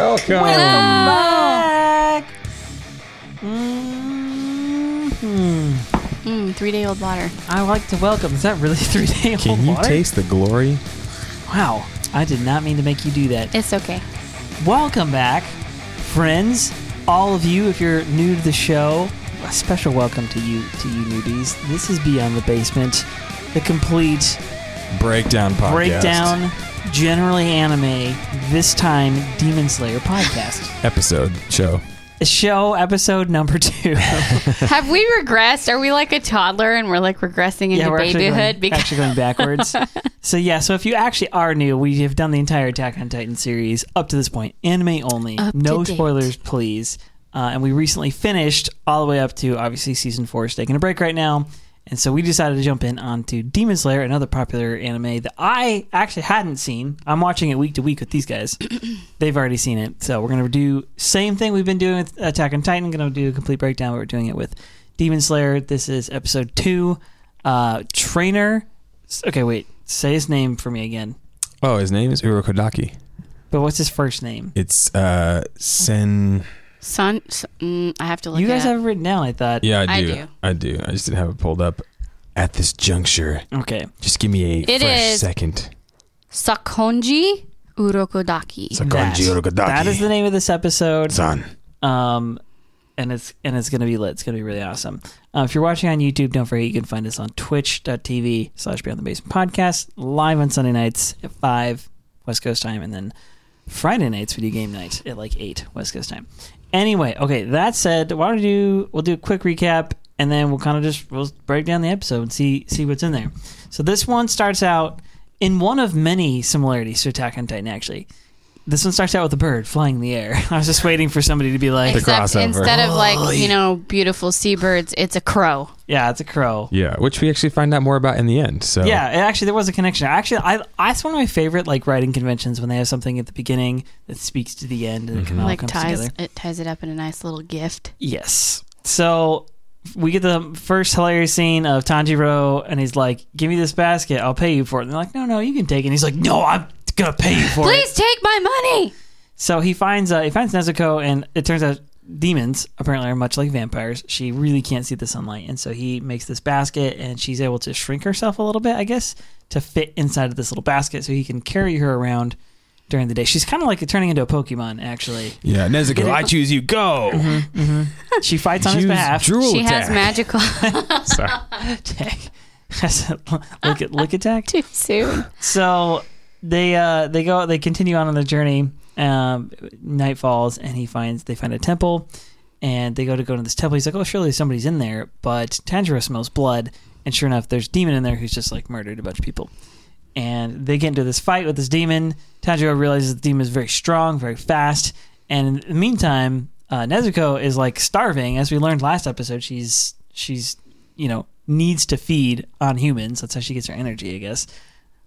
Welcome. back. Mhm. Mm, three day old water. I like to welcome. Is that really three day old water? Can you water? taste the glory? Wow, I did not mean to make you do that. It's okay. Welcome back, friends. All of you, if you're new to the show, a special welcome to you, to you newbies. This is Beyond the Basement, the complete Breakdown podcast. breakdown, generally anime, this time Demon Slayer podcast. episode show. Show episode number two. Have we regressed? Are we like a toddler and we're like regressing into we're actually babyhood? going, actually going backwards. so yeah, so if you actually are new, we have done the entire Attack on Titan series up to this point, anime only, Up no to date. spoilers, please. Uh, and we recently finished all the way up to obviously season four is taking a break right now, and so we decided to jump in onto Demon Slayer, another popular anime that I actually hadn't seen. I'm watching it week to week with these guys. They've already seen it, so we're gonna do same thing we've been doing with Attack on Titan. Gonna do a complete breakdown. We're doing it with Demon Slayer. This is episode two. Uh, trainer. Okay, wait. Say his name for me again. Oh, his name is Urokodaki. But what's his first name? It's uh Sen. Son, s- mm, I have to look you guys it up. have it written down. I thought. Yeah, I I do. do. I do. I just didn't have it pulled up at this juncture. Okay. Just give me a It fresh is- second. Sakonji Urokodaki. Sakonji That- Urokodaki. That is the name of this episode. Son. Um, and it's and it's gonna be lit. It's gonna be really awesome. Uh, if you're watching on YouTube, don't forget you can find us on twitch.tv slash beyond the basement podcast, live on Sunday nights at five West Coast time, and then Friday nights video game night at like eight West Coast time. Anyway, okay, that said, why don't we do we'll do a quick recap and then we'll kind of just we'll break down the episode and see see what's in there. So this one starts out in one of many similarities to Attack on Titan actually. This one starts out with a bird flying in the air. I was just waiting for somebody to be like, The Except crossover. instead of like, you know, beautiful seabirds, it's a crow. Yeah, it's a crow. Yeah, which we actually find out more about in the end. So Yeah, it actually, there was a connection. Actually, I, I it's one of my favorite like writing conventions when they have something at the beginning that speaks to the end and it kind of mm-hmm. all like comes ties together. it ties it up in a nice little gift. Yes. So we get the first hilarious scene of Tanjiro, and he's like, "Give me this basket, I'll pay you for it." And they're like, "No, no, you can take it." And he's like, "No, I'm gonna pay you for it." Please take my money. So he finds uh, he finds Nezuko, and it turns out demons apparently are much like vampires. She really can't see the sunlight, and so he makes this basket, and she's able to shrink herself a little bit, I guess, to fit inside of this little basket, so he can carry her around during the day. She's kind of like turning into a Pokemon, actually. Yeah, Nezuko, I choose you. Go. She fights on his Use behalf. drool She has attack. magical Sorry. lick, it, lick attack. too soon. So they uh, they go they continue on on their journey. Um, night falls and he finds they find a temple, and they go to go to this temple. He's like, oh, surely somebody's in there, but Tanjiro smells blood, and sure enough, there's a demon in there who's just like murdered a bunch of people. And they get into this fight with this demon. Tanjiro realizes the demon is very strong, very fast, and in the meantime, uh, Nezuko is like starving. As we learned last episode, she's she's you know needs to feed on humans. That's how she gets her energy, I guess.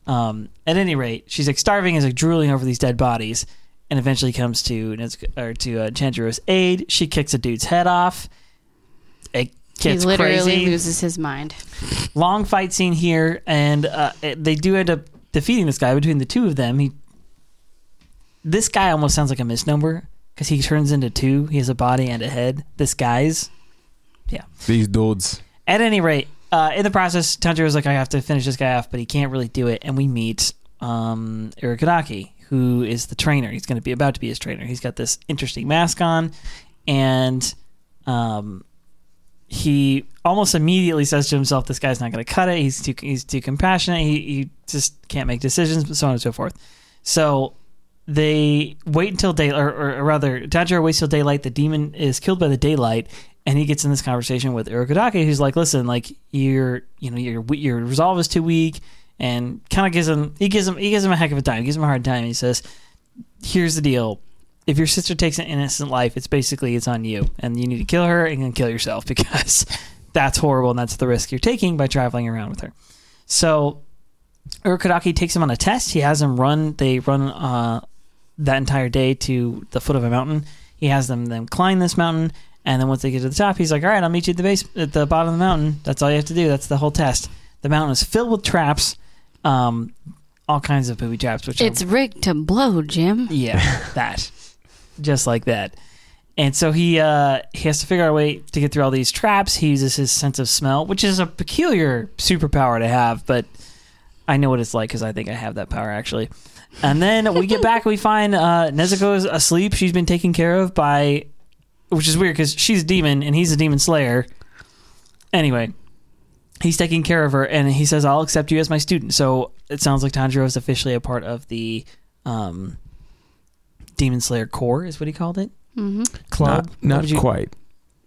Um, at any rate, she's like starving, is like drooling over these dead bodies, and eventually comes to Nezuko, or to uh, Tanjiro's aid. She kicks a dude's head off. It He literally crazy. loses his mind. Long fight scene here, and uh, they do end up defeating this guy. Between the two of them, he this guy almost sounds like a misnomer because he turns into two. He has a body and a head. This guy's yeah, These dudes. at any rate, uh, in the process, Tanjiro's like, I have to finish this guy off, but he can't really do it. And we meet um, Urokodaki, who is the trainer. He's going to be about to be his trainer. He's got this interesting mask on, and um, he almost immediately says to himself, "This guy's not going to cut it. He's too he's too compassionate. He he just can't make decisions, so on and so forth." So they wait until day, or, or, or rather, Tanjiro waits till daylight. The demon is killed by the daylight, and he gets in this conversation with Urokodaki, who's like, "Listen, like your, you know, your your resolve is too weak," and kind of gives him he gives him he gives him a heck of a time. He gives him a hard time. He says, "Here's the deal: if your sister takes an innocent life, it's basically it's on you, and you need to kill her and then kill yourself because that's horrible, and that's the risk you're taking by traveling around with her." So Urokodaki takes him on a test. He has him run. They run uh, that entire day to the foot of a mountain. He has them them climb this mountain, and then once they get to the top, he's like, "All right, I'll meet you at the base at the bottom of the mountain. That's all you have to do. That's the whole test." The mountain is filled with traps, um, all kinds of booby traps. Which It's rigged to blow, Jim. yeah, that. just like that. And so he uh, he has to figure out a way to get through all these traps. He uses his sense of smell, which is a peculiar superpower to have, but I know what it's like because I think I have that power actually. And then we get back, we find uh, Nezuko's asleep. She's been taken care of by, which is weird because she's a demon and he's a demon slayer. Anyway, he's taking care of her, and he says, "I'll accept you as my student." So it sounds like Tanjiro is officially a part of the um, Demon Slayer Corps, is what he called it. hmm Club, Not, not you- quite.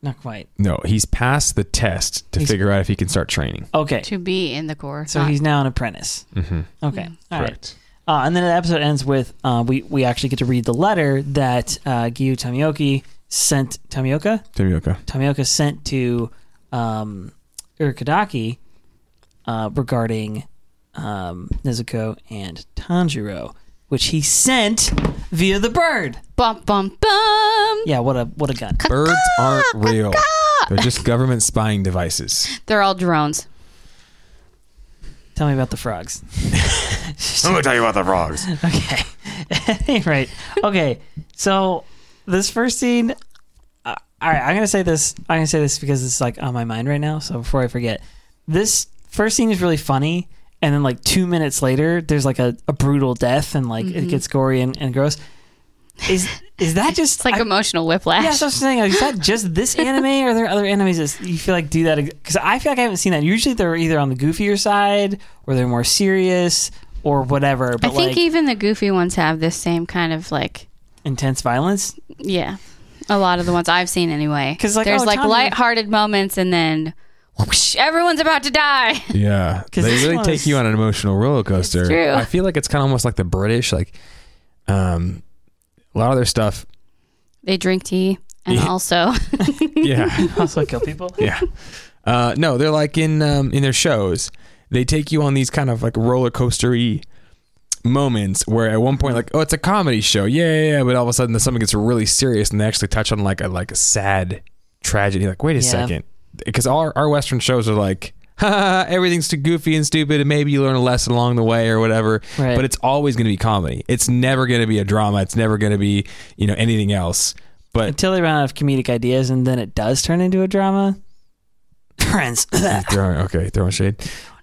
Not quite. No, he's passed the test to He's- figure out if he can start training. Okay, To be in the core. so not- he's now an apprentice. Mm-hmm. Okay, all right. Correct. Uh, and then the episode ends with uh, we we actually get to read the letter that uh, Giyu Tamioki sent Tamioka Tomioka. Tamioka sent to um, Urokodaki uh, regarding um, Nezuko and Tanjiro, which he sent via the bird. bum bum bum. Yeah, what a what a gun. Birds aren't real. They're just government spying devices. They're all drones. Tell me about the frogs. I'm gonna tell you about the frogs. Okay. right. Okay. So this first scene. Uh, all right. I'm gonna say this. I'm gonna say this because it's like on my mind right now. So before I forget, this first scene is really funny, and then like two minutes later, there's like a, a brutal death, and like it gets gory and, and gross. Is is that just It's like I- emotional whiplash. yeah, that's what I'm saying. Like, is that just this anime, or are there other animes that you feel like do that? Because I feel like I haven't seen that. Usually, they're either on the goofier side, or they're more serious, or whatever. But I think like even the goofy ones have this same kind of like, intense violence. yeah. A lot of the ones I've seen anyway. 'Cause, like, there's oh, like Tommy- lighthearted moments and then whoosh, everyone's about to die. Yeah, 'Cause they this really one take you on an emotional roller coaster. It's true. I feel like it's kind of almost like the British. Like, um, a lot of their stuff. They drink tea and Yeah. also Yeah, also kill people. yeah. Uh, no, they're like in um, in their shows. They take you on these kind of like roller coastery moments where at one point like oh it's a comedy show yeah yeah, yeah but all of a sudden something gets really serious and they actually touch on like a like a sad tragedy like wait a Yeah. second because all our, our western shows are like "Ha, ha, ha, everything's too goofy and stupid and maybe you learn a lesson along the way or whatever Right. but it's always going to be comedy it's never going to be a drama it's never going to be you know anything else but Until they run out of comedic ideas, and then it does turn into a drama. Friends. throwing, okay, throwing shade.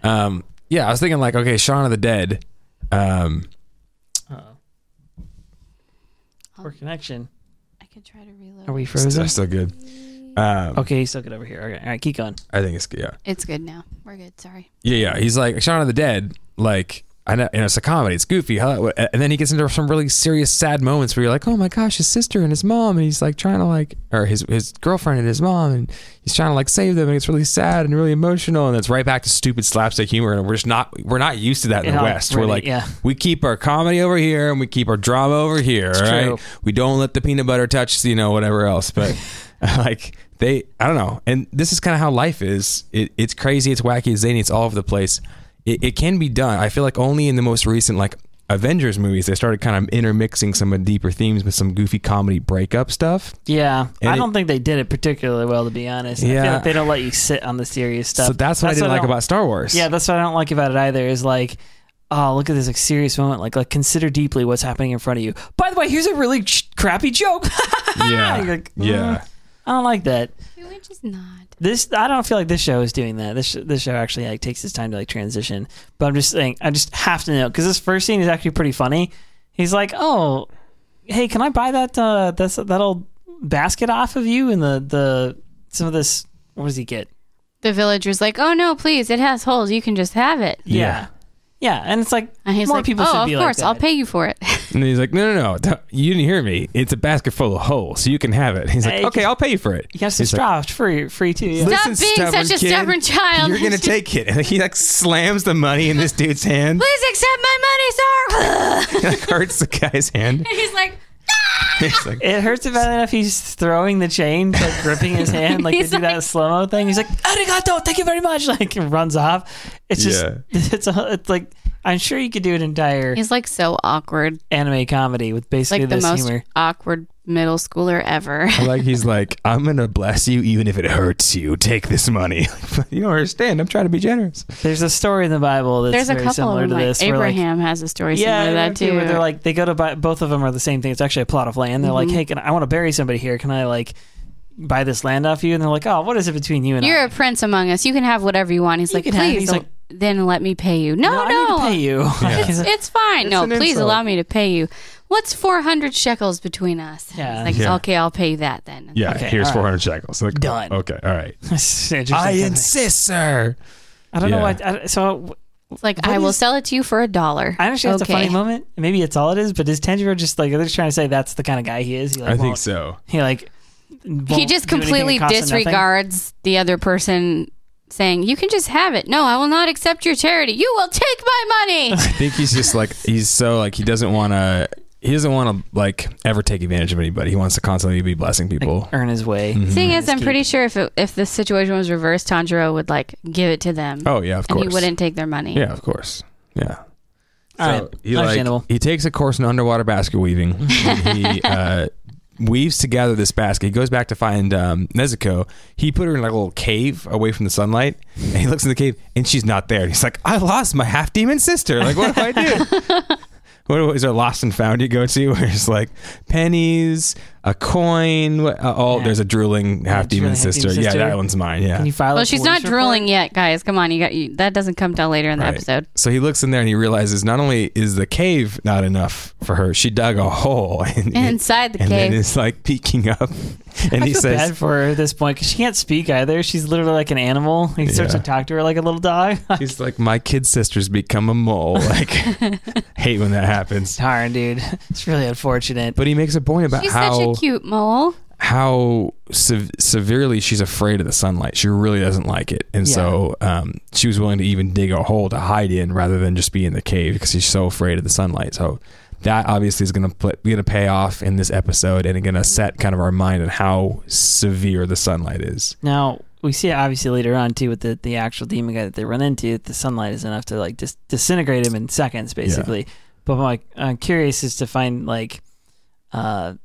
Um, yeah, I was thinking like, okay, Shaun of the Dead. Um, Uh-oh. Poor connection. I could try to reload. Are we it's frozen? still good. Um, Okay, he's still good over here. Okay, all right, keep going. I think it's good. Yeah, It's good now. We're good. Sorry. yeah, yeah. He's like Shaun of the Dead. Like, I know, you know, it's a comedy. It's goofy. How, and then he gets into some really serious, sad moments where you're like, oh my gosh, his sister and his mom, and he's like trying to like, or his his girlfriend and his mom, and he's trying to like save them, and it's really sad and really emotional, and it's right back to stupid slapstick humor, and we're just not we're not used to that in the West. we're like, yeah. we keep our comedy over here and we keep our drama over here. right? true. we don't let the peanut butter touch, you know, whatever else. But like they, I don't know. And this is kind of how life is. It, it's crazy, it's wacky, it's zany, it's all over the place. It, it can be done. I feel like only in the most recent like Avengers movies they started kind of intermixing some of the deeper themes with some goofy comedy breakup stuff. Yeah, And I don't think they did it particularly well, to be honest. I feel Yeah. like they don't let you sit on the serious stuff. So that's what I didn't like don't- about Star Wars. Yeah, that's what I don't like about it either. Is like, oh, look at this like serious moment. Like, like consider deeply what's happening in front of you. By the way, here's a really ch- crappy joke. yeah, like, mm, yeah. I don't like that. Which is not. This I don't feel like this show is doing that. This sh- this show actually like takes its time to like transition. But I'm just saying, I just have to know because this first scene is actually pretty funny. He's like, oh, hey, can I buy that uh that's that old basket off of you and the the some of this what does he get? The villager's like, oh no, please, it has holes. You can just have it. Yeah. Yeah, and it's like And he's more like, people oh, should of be course, like I'll pay you for it. And he's like, no, no, no, you didn't hear me. It's a basket full of holes, so you can have it. He's like, Hey, okay, I'll pay you for it. You have some He's straw free free too. Yeah. Stop being such a stubborn child. You're gonna take it. And he like slams the money in this dude's hand. Please accept my money, sir. He, like hurts the guy's hand. he's like, He's like, It hurts about enough he's throwing the chain, like gripping his hand, like they do that slow mo thing. He's like, "Arigato, thank you very much." Like and runs off. It's just, Yeah. it's a, it's like I'm sure you could do an entire He's like so awkward. anime comedy with basically Like the this most humor. awkward middle schooler ever. like he's like, I'm gonna bless you even if it hurts you. Take this money. you don't understand. I'm trying to be generous. There's a story in the Bible that's There's a very couple similar of them. to Like this. where, like, Abraham has a story yeah, similar to that too. Where they're like, they go to buy, both of them are the same thing. It's actually a plot of land. They're like, Mm-hmm. hey, can I, I want to bury somebody here. Can I like buy this land off you? And they're like, oh, what is it between you and You're I? a prince among us. You can have whatever you want. He's You like, can have it." please, He's don't- like- then let me pay you. No, no, I need to pay you. It's, it's fine. It's no, an please insult. allow me to pay you. What's 400 shekels between us? Yeah. He's like, Yeah. okay, I'll pay you that then. Yeah, Okay, here's all right. 400 shekels. Like, Done. Okay, all right. It's interesting I insist, sir. I don't know Yeah. why. I, so It's like, What I will is- sell it to you for a dollar. I understand it's a Okay. funny moment. Maybe it's all it is. But is Tanjiro just like they're just trying to say that's the kind of guy he is? He like I think won't- so. He like He just completely that nothing? disregards the other person saying, you can just have it. No, I will not accept your charity. You will take my money. I think he's just like he's so like he doesn't want to. He doesn't want to like ever take advantage of anybody. He wants to constantly be blessing people. earn his way. Mm-hmm. Thing is, I'm keep. pretty sure if it, if the situation was reversed, Tanjiro would like give it to them. Oh yeah, of and course. he wouldn't take their money. Yeah, of course. Yeah. All right, he like understandable. he takes a course in underwater basket weaving. and he uh, weaves together this basket. He goes back to find um, Nezuko. He put her in like a little cave away from the sunlight. And he looks in the cave and she's not there. And he's like, I lost my half demon sister. Like, what do I do? what is there lost and found you go to where it's like pennies, a coin, what, uh, oh, Yeah. there's a drooling half demon drooling sister. half-demon Yeah, sister. that one's mine. Yeah. Can you file? Well, a she's police not report? drooling yet, guys. Come on, you got you. That doesn't come till later in the Right. episode. So he looks in there and he realizes not only is the cave not enough for her, she dug a hole and, Inside the and cave. then is like peeking up, and I he feel says, bad for her at this point because she can't speak either. She's literally like an animal. He starts to talk to her like a little dog. "He's like my kid sister's become a mole." Like, hate when that happens. Darn, dude, it's really unfortunate. But he makes a point about She's how such a cute mole. how sev- severely she's afraid of the sunlight. She really doesn't like it, and Yeah. so um, she was willing to even dig a hole to hide in rather than just be in the cave because she's so afraid of the sunlight. So that obviously is going to put going to pay off in this episode and going to set kind of our mind on how severe the sunlight is. Now we see it obviously later on too with the, the actual demon guy that they run into. The sunlight is enough to like dis- disintegrate him in seconds, basically. But I'm like, I'm curious is to find like, uh,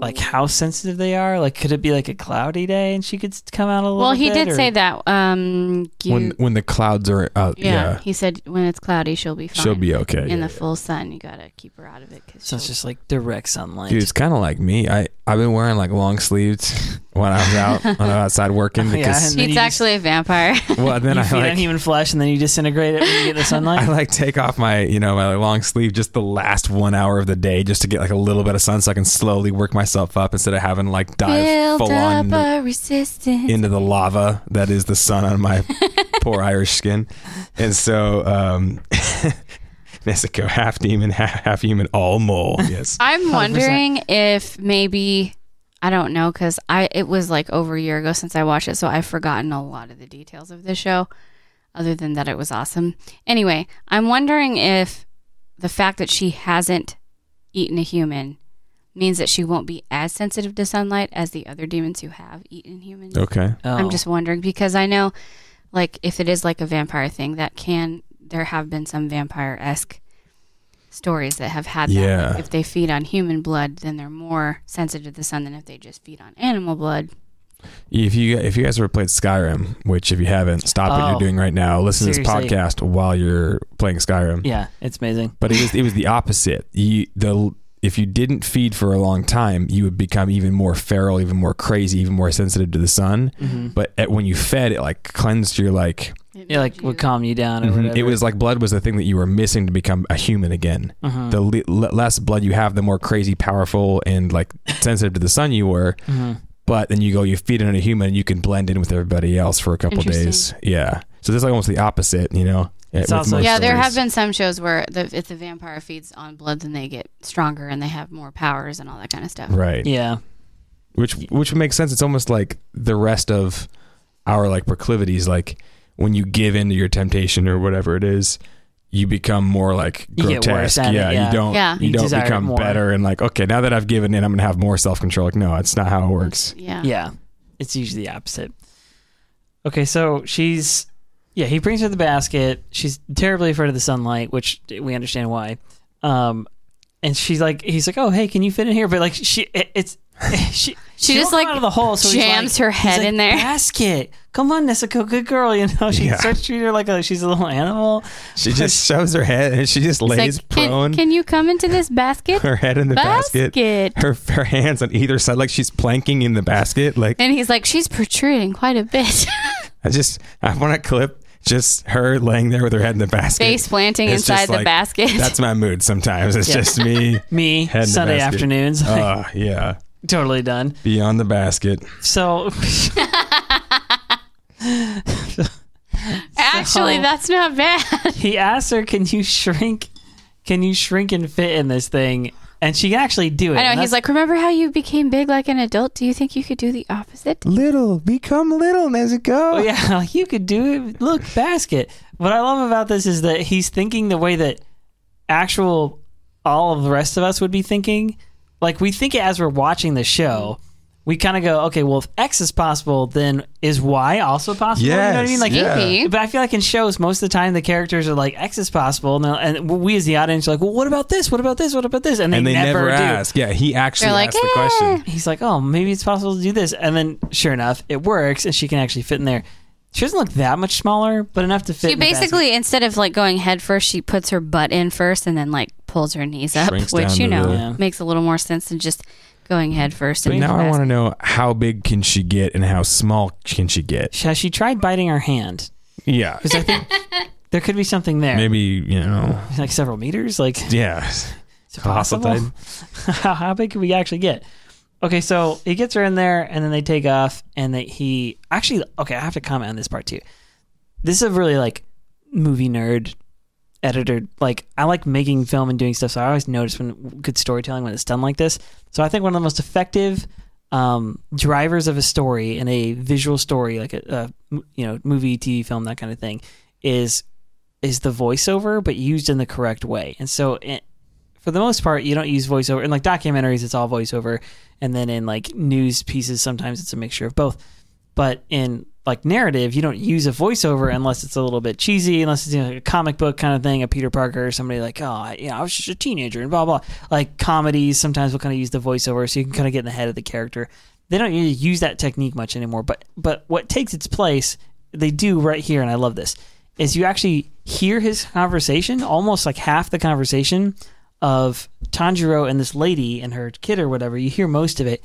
like how sensitive they are. Like, could it be like a cloudy day and she could come out a little? Well, he bit, did or- say that. Um, you- when when the clouds are out, yeah, yeah, he said when it's cloudy, she'll be fine. she'll be okay. in yeah, the yeah. full sun. You gotta keep her out of it. Cause So it's just like direct sunlight. Dude, it's kind of like me. I I've been wearing like long sleeves when I was out when I was outside working because and then he's you just- actually a vampire. well then you I feed on human flesh and then you disintegrate it when you get the sunlight. I like take off my you know my long sleeve just the last one hour of the day just to get like a little bit of sun so I can slowly work myself up instead of having like dive Build full on up into, a resistance. into the lava that is the sun on my poor Irish skin, and so um, Nezuko half demon half, half human all mole yes I'm wondering if maybe I don't know because I it was like over a year ago since I watched it, so I've forgotten a lot of the details of this show. Other than that, it was awesome. Anyway, I'm wondering if the fact that she hasn't eaten a human means that she won't be as sensitive to sunlight as the other demons who have eaten humans. okay Oh. I'm just wondering because I know, like, if it is like a vampire thing, that can there have been some vampire esque stories that have had that. Yeah. Like, if they feed on human blood, then they're more sensitive to the sun than if they just feed on animal blood. If you if you guys ever played Skyrim, which if you haven't, stop what Oh. you're doing right now. Listen to this podcast while you're playing Skyrim. yeah, it's amazing. But it was it was the opposite. You the if you didn't feed for a long time, you would become even more feral, even more crazy, even more sensitive to the sun. Mm-hmm. But at, when you fed, it like cleansed your like. Yeah, like would calm you down or whatever. It was like blood was the thing that you were missing to become a human again. Mhm. The le- le- less blood you have, the more crazy, powerful, and like sensitive to the sun you were. Mhm. But then you go, you feed it on a human, you can blend in with everybody else for a couple days. Yeah. So this is like almost the opposite, you know. It's also- most yeah, there have been some shows where the, if the vampire feeds on blood, then they get stronger and they have more powers and all that kind of stuff. right. Yeah, Which which would make sense. It's almost like the rest of our like proclivities. Like when you give in to your temptation or whatever it is, you become more like You get worse grotesque. at it, yeah, yeah. you don't. Yeah. You, You don't become more. better and like okay, now that I've given in, I'm gonna have more self control. Like no, it's not how it works. Yeah. yeah. It's usually the opposite. Okay, so she's Yeah, he brings her the basket. She's terribly afraid of the sunlight, which we understand why. Um, and she's like, he's like, oh hey, can you fit in here? But like, she, it, it's she. She won't just, like, out of the hole, so he's jams like- her head like, in there. Basket, come on, Nezuko, good girl. You know, she Yeah. starts treating her like a she's a little animal. She just shoves her head and she just lays like, can, prone. can you come into this basket? her head in the basket. Basket. Her her hands on either side, like she's planking in the basket. Like And he's like, she's protruding quite a bit. I just I want to clip just her laying there with her head in the basket, Face planting It's inside just the like- basket. That's my mood sometimes. It's Yeah. just me. Me Head in the Sunday basket. afternoons, Oh yeah, totally done. beyond the basket. So Actually, So- that's not bad. he asks her, "Can you shrink? Can you shrink and fit in this thing?" And she can actually do it. I know. And He's like, remember how you became big like an adult? Do you think you could do the opposite? Little, become little, Nezuko. Oh yeah, like you could do it. Look, basket. What I love about this is that he's thinking the way that actual all of the rest of us would be thinking. Like we think it as we're watching the show. We kind of go, okay, well, if X is possible, then is Y also possible? you know what I mean? Like, yeah. Maybe. but I feel like in shows, most of the time, the characters are like, X is possible, and, and we as the audience are like, well, what about this? What about this? What about this? And they, and they never, never, do. ask. Yeah, he actually They're like, asked the "Eh." question. He's like, oh, maybe it's possible to do this. And then, sure enough, it works, and she can actually fit in there. She doesn't look that much smaller, but enough to fit. She in the basically, instead of like going head first, she puts her butt in first and then like pulls her knees up, Shrinks which you know the- Yeah. makes a little more sense than just going head first. But now I want to know how big can she get and how small can she get? Has she tried biting her hand? Yeah, Because I think there could be something there. maybe you know. Like several meters? Like, is Yeah, it possible? how, how big can we actually get? Okay, so he gets her in there, and then they take off, and they, he actually. Okay, I have to comment on this part too. This is a really like movie nerd editor. Like I like making film and doing stuff, so I always notice when good storytelling when it's done like this. So I think one of the most effective um, drivers of a story in a visual story, like a, a you know movie, TV, film, that kind of thing, is is the voiceover, but used in the correct way. And so, it, for the most part, you don't use voiceover. In like documentaries, it's all voiceover, and then in like news pieces, sometimes it's a mixture of both. But in like narrative, you don't use a voiceover unless it's a little bit cheesy, unless it's you know, like a comic book kind of thing, a Peter Parker or somebody like, oh, I, you know, I was just a teenager and blah blah. Like comedies, sometimes we'll kind of use the voiceover so you can kind of get in the head of the character. They don't really use that technique much anymore. But but what takes its place, they do right here, and I love this, is you actually hear his conversation, almost like half the conversation of Tanjiro and this lady and her kid or whatever. You hear most of it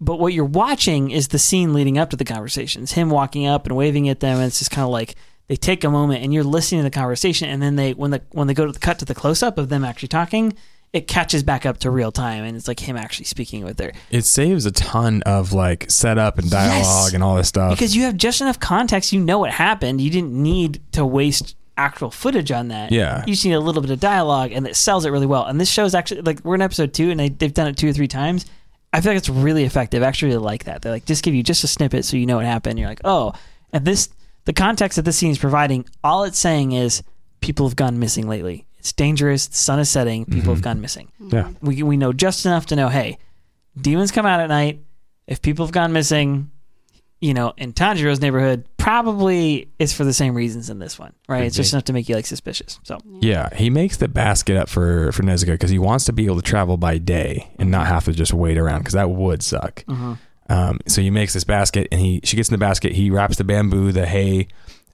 but what you're watching is the scene leading up to the conversations him walking up and waving at them and it's just kind of like they take a moment and you're listening to the conversation and then they when the when they go to the cut to the close up of them actually talking it catches back up to real time and it's like him actually speaking with her it saves a ton of like setup and dialogue Yes. and all this stuff. because you have just enough context you know what happened you didn't need to waste actual footage on that Yeah. you just need a little bit of dialogue and it sells it really well and this show is actually like we're in episode two and they, they've done it two or three times i feel like it's really effective. I actually really like that. They like just give you just a snippet so you know what happened. You're like oh and this the context that this scene is providing all it's saying is people have gone missing lately. It's dangerous. The sun is setting. People have mm-hmm. gone missing. Mm-hmm. Yeah, we, we know just enough to know hey demons come out at night. If people have gone missing you know in tanjiro's neighborhood probably it's for the same reasons in this one right Could it's just enough to make you like suspicious so yeah. He makes the basket up for for Nezuko because he wants to be able to travel by day and not have to just wait around because that would suck. Um, so he makes this basket and he she gets in the basket. He wraps the bamboo, the hay,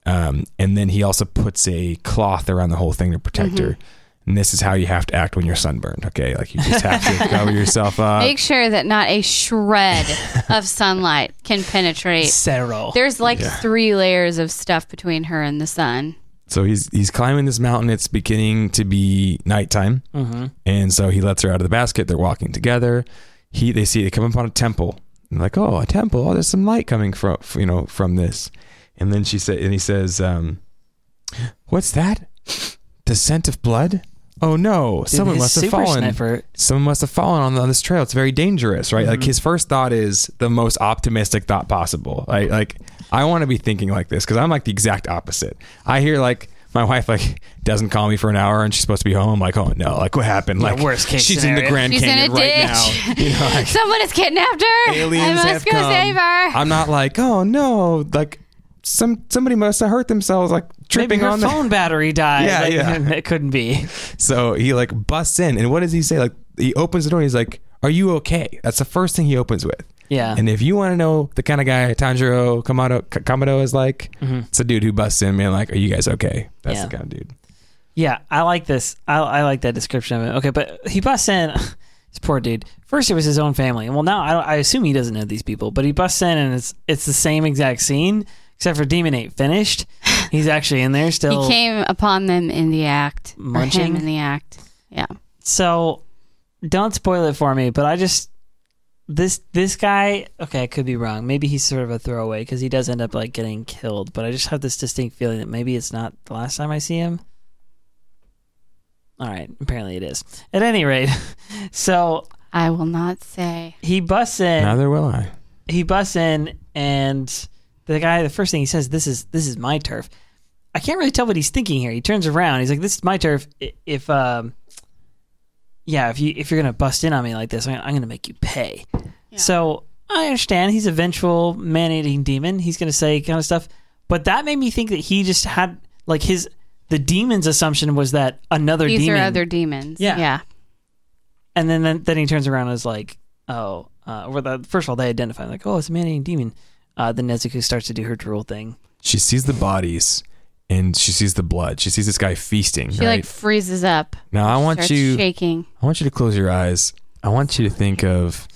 um, and then he also puts a cloth around the whole thing to protect her. And this is how you have to act when you're sunburned. Okay, like you just have to cover yourself up. Make sure that not a shred of sunlight can penetrate. Zero. There's like Yeah. three layers of stuff between her and the sun. So he's he's climbing this mountain. It's beginning to be nighttime, Mm-hmm. and so he lets her out of the basket. They're walking together. He they see they come upon a temple. And like, oh, a temple. Oh, there's some light coming from you know from this. And then she said, and he says, um, "What's that? The scent of blood? Oh no! Someone must have fallen. Sniper, Someone must have fallen on, on this trail. It's very dangerous, right? Like mm-hmm. his first thought is the most optimistic thought possible. Like, like I want to be thinking like this because I'm like the exact opposite. I hear like my wife like doesn't call me for an hour and she's supposed to be home. I'm like, oh no, like what happened? Yeah, Like worst case she's in the. Grand She's in Canyon a right now. You know, like, Someone has kidnapped her. aliens I must have go come. save her. I'm not like, oh no, like some somebody must have hurt themselves like tripping Maybe her on the phone battery died. Yeah, Like, yeah. It couldn't be. So he like busts in, and what does he say? Like he opens the door. and He's like, "Are you okay?" That's the first thing he opens with. Yeah. And if you want to know the kind of guy Tanjiro Kamado Kamado is like, Mhm. it's a dude who busts in, man. Like, are you guys okay? That's Yeah. the kind of dude. Yeah, I like this. I, I like that description of it. Okay, but he busts in. This poor dude. First, it was his own family. And well, now I, I assume he doesn't know these people, but he busts in and it's it's the same exact scene, except for Demon ain't finished. He's actually in there still. He came upon them in the act. or Munching? him in the act. Yeah. So, don't spoil it for me. But I just this this guy. Okay, I could be wrong. Maybe he's sort of a throwaway because he does end up like getting killed. But I just have this distinct feeling that maybe it's not the last time I see him. All right, apparently it is. At any rate, so I will not say. he busts in. Neither will I. he busts in, and the guy. The first thing he says, "This is this is my turf." I can't really tell what he's thinking here. He turns around. He's like, "This is my turf. If um, yeah, if you if you're gonna bust in on me like this, I'm, I'm gonna make you pay." So I understand he's a vengeful man-eating demon. He's gonna say kind of stuff, but that made me think that he just had like his the demon's assumption was that another These demon are other demons. Yeah. Yeah. and then, then then he turns around and is like, "Oh, uh, or the, first of all, they identify like, oh, it's a man-eating demon." Uh, then Nezuko starts to do her drool thing. She sees the bodies and she sees the blood. She sees this guy feasting. She right like freezes up. now, I want starts you. shaking. I want you to close your eyes. I want you to think of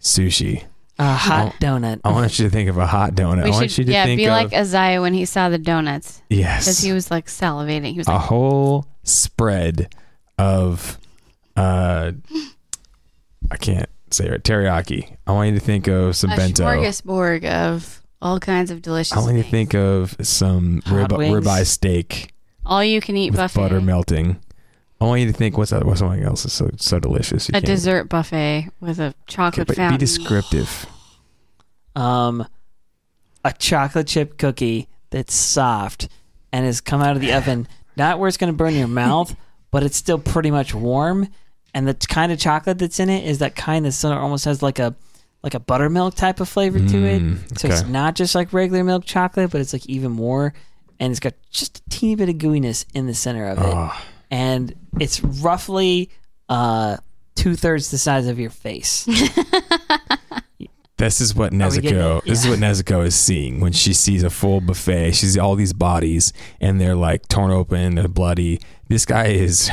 sushi. A hot donut. I want you to think of a hot donut. We I want should you to yeah, think be of like Isaiah when he saw the donuts. Yes, because he was like salivating. He was a like, whole spread of uh, I can't say it. Teriyaki. I want you to think of some a bento. smorgasbord of all kinds of delicious I want you to things. think of some Hot rib, wings. ribeye steak all you can eat with buffet. butter melting. I want you to think what's that, what's something else that's so so delicious. You a can't- dessert buffet with a Okay, chocolate but be descriptive. Um, a chocolate chip cookie that's soft and has come out of the oven, not where it's going to burn your mouth, but it's still pretty much warm. And the kind of chocolate that's in it is that kind that sort of almost has like a like a buttermilk type of flavor to Mm, it. So it's not just like regular milk chocolate, but it's like even more. And it's got just a teeny bit of gooiness in the center of it. Oh, And it's roughly uh, two thirds the size of your face. This is what we Nezuko. it? This is what Nezuko is seeing when she sees a full buffet. She sees all these bodies, and they're like torn open, they're bloody. This guy is.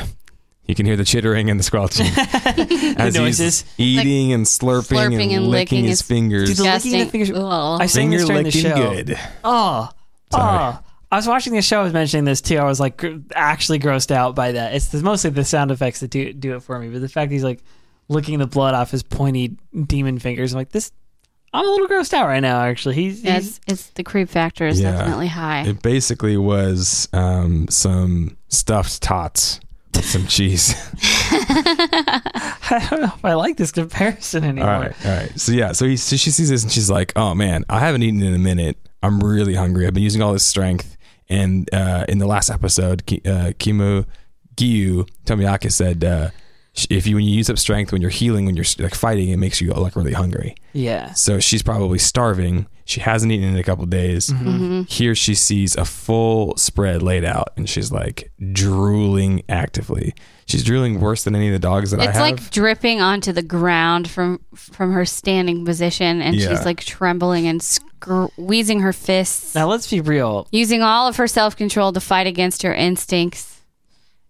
You can hear the chittering and the squelching as noises. he's eating and slurping, slurping and, and licking licking his his- fingers. Dude, the licking the Disgusting. fingers- Ugh. I sang Finger this during the licking show. good. Oh, Sorry. oh. I was watching the show. I was mentioning this too. I was like gr- actually grossed out by that. It's the, mostly the sound effects that do do it for me, but the fact he's like licking the blood off his pointy demon fingers. I'm like this. I'm a little grossed out right now. Actually, he's, Yeah, he's it's, it's the creep factor is Yeah. definitely high. It basically was um, some stuffed tots, with some cheese. I don't know if I like this comparison anymore. All right, all right. So yeah, so, he, so she sees this and she's like, "Oh man, I haven't eaten in a minute. I'm really hungry. I've been using all this strength." And uh, in the last episode, uh, Kimu Giyu Tomiyaka said, uh, "If you when you use up strength when you're healing, when you're like fighting, it makes you like really hungry." Yeah. So she's probably starving. She hasn't eaten in a couple days. hmm Here she sees a full spread laid out, and she's like drooling actively. She's drooling worse than any of the dogs that I have. It's like dripping onto the ground from from her standing position, and Yeah. she's like trembling and squeezing her fists, Now let's be real. using all of her self control to fight against her instincts.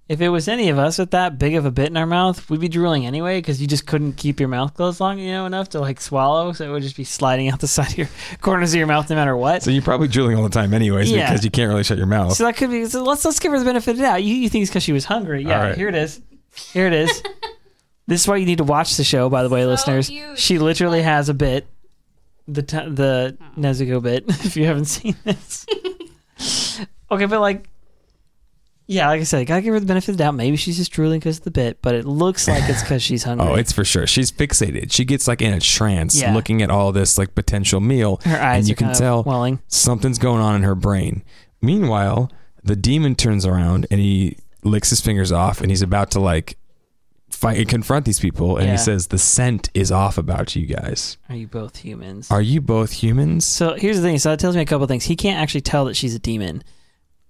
If it was any of us with that big of a bit in our mouth, we'd be drooling anyway because you just couldn't keep your mouth closed long, you know, enough to like swallow. So it would just be sliding out the side of your corners of your mouth no matter what. So you're probably drooling all the time, anyways, Yeah. because you can't really shut your mouth. So that could be. So let's let's give her the benefit of the doubt. You, you think it's because she was hungry? Yeah. All right. Here it is. Here it is. this is why you need to watch the show. By the way, listeners, cute. she literally has a bit, the t- the oh. Nezuko bit. If you haven't seen this, okay, but like, yeah, like I said, gotta give her the benefit of the doubt. Maybe she's just drooling because of the bit, but it looks like it's because she's hungry. Oh, it's for sure. She's fixated. She gets like in a trance, Yeah. looking at all this like potential meal, her eyes. and you are can tell welling. something's going on in her brain. Meanwhile, the demon turns around and he licks his fingers off, and he's about to like fight and confront these people, and Yeah. he says the scent is off about you guys. Are you both humans? Are you both humans? So here's the thing. So that tells me a couple things. He can't actually tell that she's a demon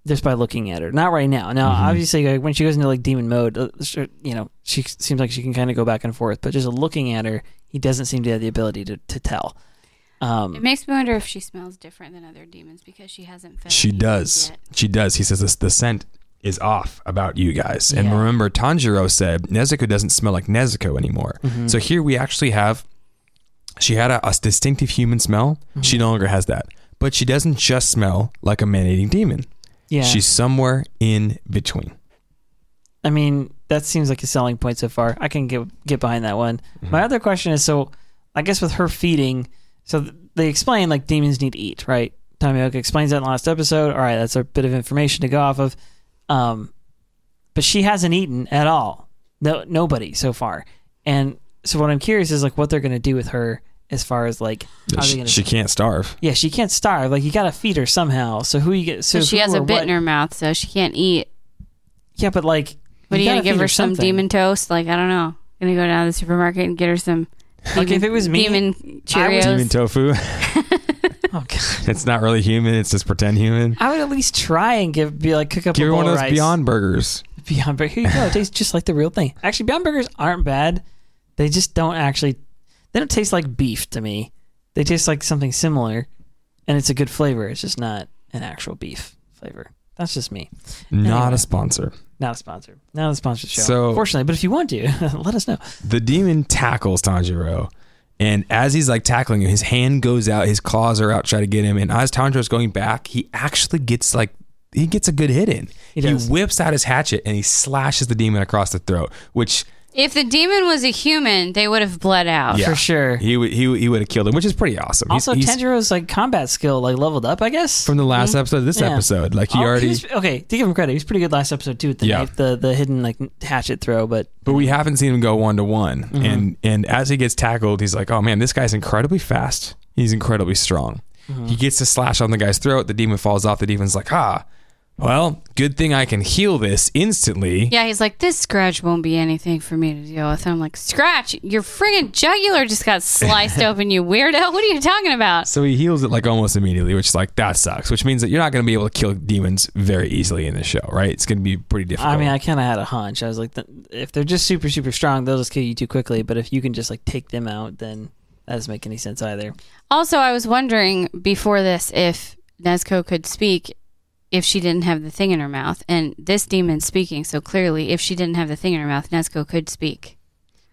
just by looking at her. Not right now. Now, Mhm. obviously, like, when she goes into like demon mode, uh, sure, you know, she seems like she can kind of go back and forth. But just looking at her, he doesn't seem to have the ability to, to tell. It Um, makes me wonder if she smells different than other demons because she hasn't fed She does. yet. She does. He says this, the scent is off about you guys. And Yeah. remember, Tanjiro said Nezuko doesn't smell like Nezuko anymore. Mhm. So here we actually have, she had a, a distinctive human smell. She no longer has that. But she doesn't just smell like a man eating demon. Yeah. She's somewhere in between. I mean, that seems like a selling point so far. I can get get behind that one. Mm-hmm. My other question is so I guess with her feeding, so they explain like demons need to eat, right? Tamioka explains that in the last episode. All right, that's a bit of information to go off of. Um, but she hasn't eaten at all. No, nobody so far. And so what I'm curious is like what they're going to do with her as far as like how She, going she can't starve. yeah she can't starve like you got to feed her somehow so who you get so So she has a bit what- in her mouth, so she can't eat. yeah but like What are you gonna give feed her? Some something. demon toast? Like I don't know. Gonna go down to the supermarket and get her some. Like, if it was me, demon I would- Cheerios. Demon tofu. oh god it's not really human. It's just pretend human. I would at least try and give be like cook up Give a her bowl one of of those rice. Beyond Burgers. Beyond Burger. Here you go. It tastes just like the real thing. Actually, Beyond Burgers aren't bad. They just don't actually. They don't taste like beef to me. They taste like something similar, and it's a good flavor. It's just not an actual beef flavor. That's just me. Not Anyway. a sponsor. Not a sponsor. Not a sponsored show. So- fortunately, but if you want to, let us know. The demon tackles Tanjiro. And as he's like tackling him, his hand goes out, his claws are out, try to get him. And as Tanjiro's going back, he actually gets like he gets a good hit in. He does. whips out his hatchet and he slashes the demon across the throat, which If the demon was a human, they would have bled out. Yeah. For sure. he would he, would- he would have killed him, which is pretty awesome. He's- Also, he's, Tanjiro's like combat skill like leveled up. I guess from the last episode to this Yeah. episode, like he Oh, already. was- okay, to give him credit, he was pretty good last episode too with the Yeah. knife, the the hidden like hatchet throw. But but we haven't seen him go one to one. Mm-hmm. And and as he gets tackled, he's like, "Oh man, this guy's incredibly fast. He's incredibly strong." Mm-hmm. He gets to slash on the guy's throat. The demon falls off. The demon's like, "Ah, well, good thing I can heal this instantly." Yeah, he's like, this scratch won't be anything for me to deal with. And I'm like, scratch, your friggin' jugular just got sliced open, you weirdo. What are you talking about? So he heals it like almost immediately, which is like that sucks. Which means that you're not going to be able to kill demons very easily in this show, right? It's going to be pretty difficult. I mean, I kind of had a hunch. I was like, if they're just super super strong, they'll just kill you too quickly. But if you can just like take them out, then that doesn't make any sense either. Also, I was wondering before this if Nezuko could speak if she didn't have the thing in her mouth. And this demon's speaking, so clearly, if she didn't have the thing in her mouth, Nezuko could speak.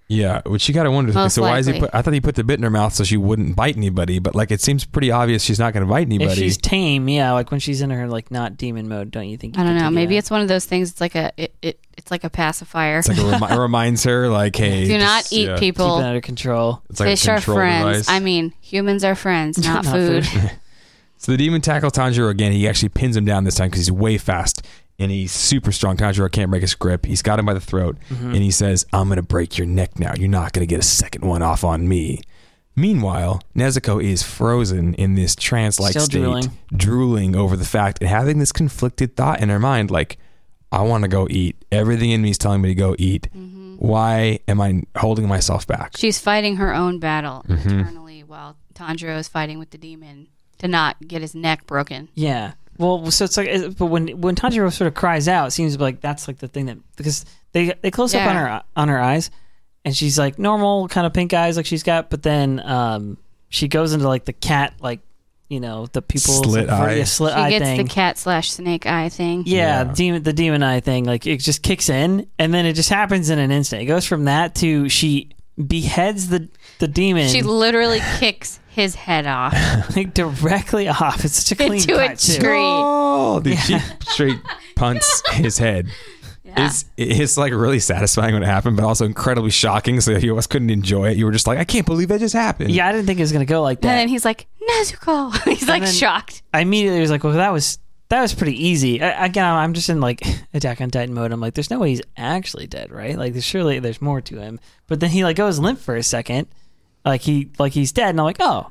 yeah, which you got to wonder. Most so why is he put? I thought he put the bit in her mouth so she wouldn't bite anybody, but like it seems pretty obvious she's not going to bite anybody. If anybody. she's tame, yeah, like when she's in her like not demon mode, don't you think? You I don't know. take it Maybe it's one of those things. It's like a it, it it's like a pacifier. It's like a remi- it reminds her, like, hey, Do not just- eat yeah. keep people. it under control. It's like a Fish are control friends. device. I mean, humans are friends, not, Not food. food. So the demon tackles Tanjiro again. He actually pins him down this time because he's way fast and he's super strong. Tanjiro can't break his grip. He's got him by the throat Mm-hmm. and he says, I'm going to break your neck now. You're not going to get a second one off on me. Meanwhile, Nezuko is frozen in this trance like state, drooling. drooling over the fact and having this conflicted thought in her mind like, I want to go eat. Everything in me is telling me to go eat. Mm-hmm. Why am I holding myself back? She's fighting her own battle Mm-hmm. internally while Tanjiro is fighting with the demon to not get his neck broken. Yeah. Well, so it's like, but when when Tanjiro sort of cries out, it seems like that's like the thing that because they they close up on her on her eyes, and she's like normal kind of pink eyes like she's got, but then um she goes into like the cat like you know the people Slit eye. slit She eye gets thing. the cat slash snake eye thing. yeah, Yeah. demon the demon eye thing like it just kicks in, and then it just happens in an instant. It goes from that to she beheads the the demon She literally kicks his head off like directly off. It's such a clean into a cut too. tree. Oh, the she straight punts his head. Yeah. It's it's like really satisfying when it happened, but also incredibly shocking. So you almost couldn't enjoy it. You were just like, I can't believe that just happened. Yeah, I didn't think it was gonna go like that. And then he's like, Nezuko. He's like then- shocked. I immediately was like, well, that was that was pretty easy. I, again, I'm just in like Attack on Titan mode. I'm like, there's no way he's actually dead, right? Like, there's surely there's more to him. But then he like goes limp for a second, like he like he's dead, and I'm like, oh,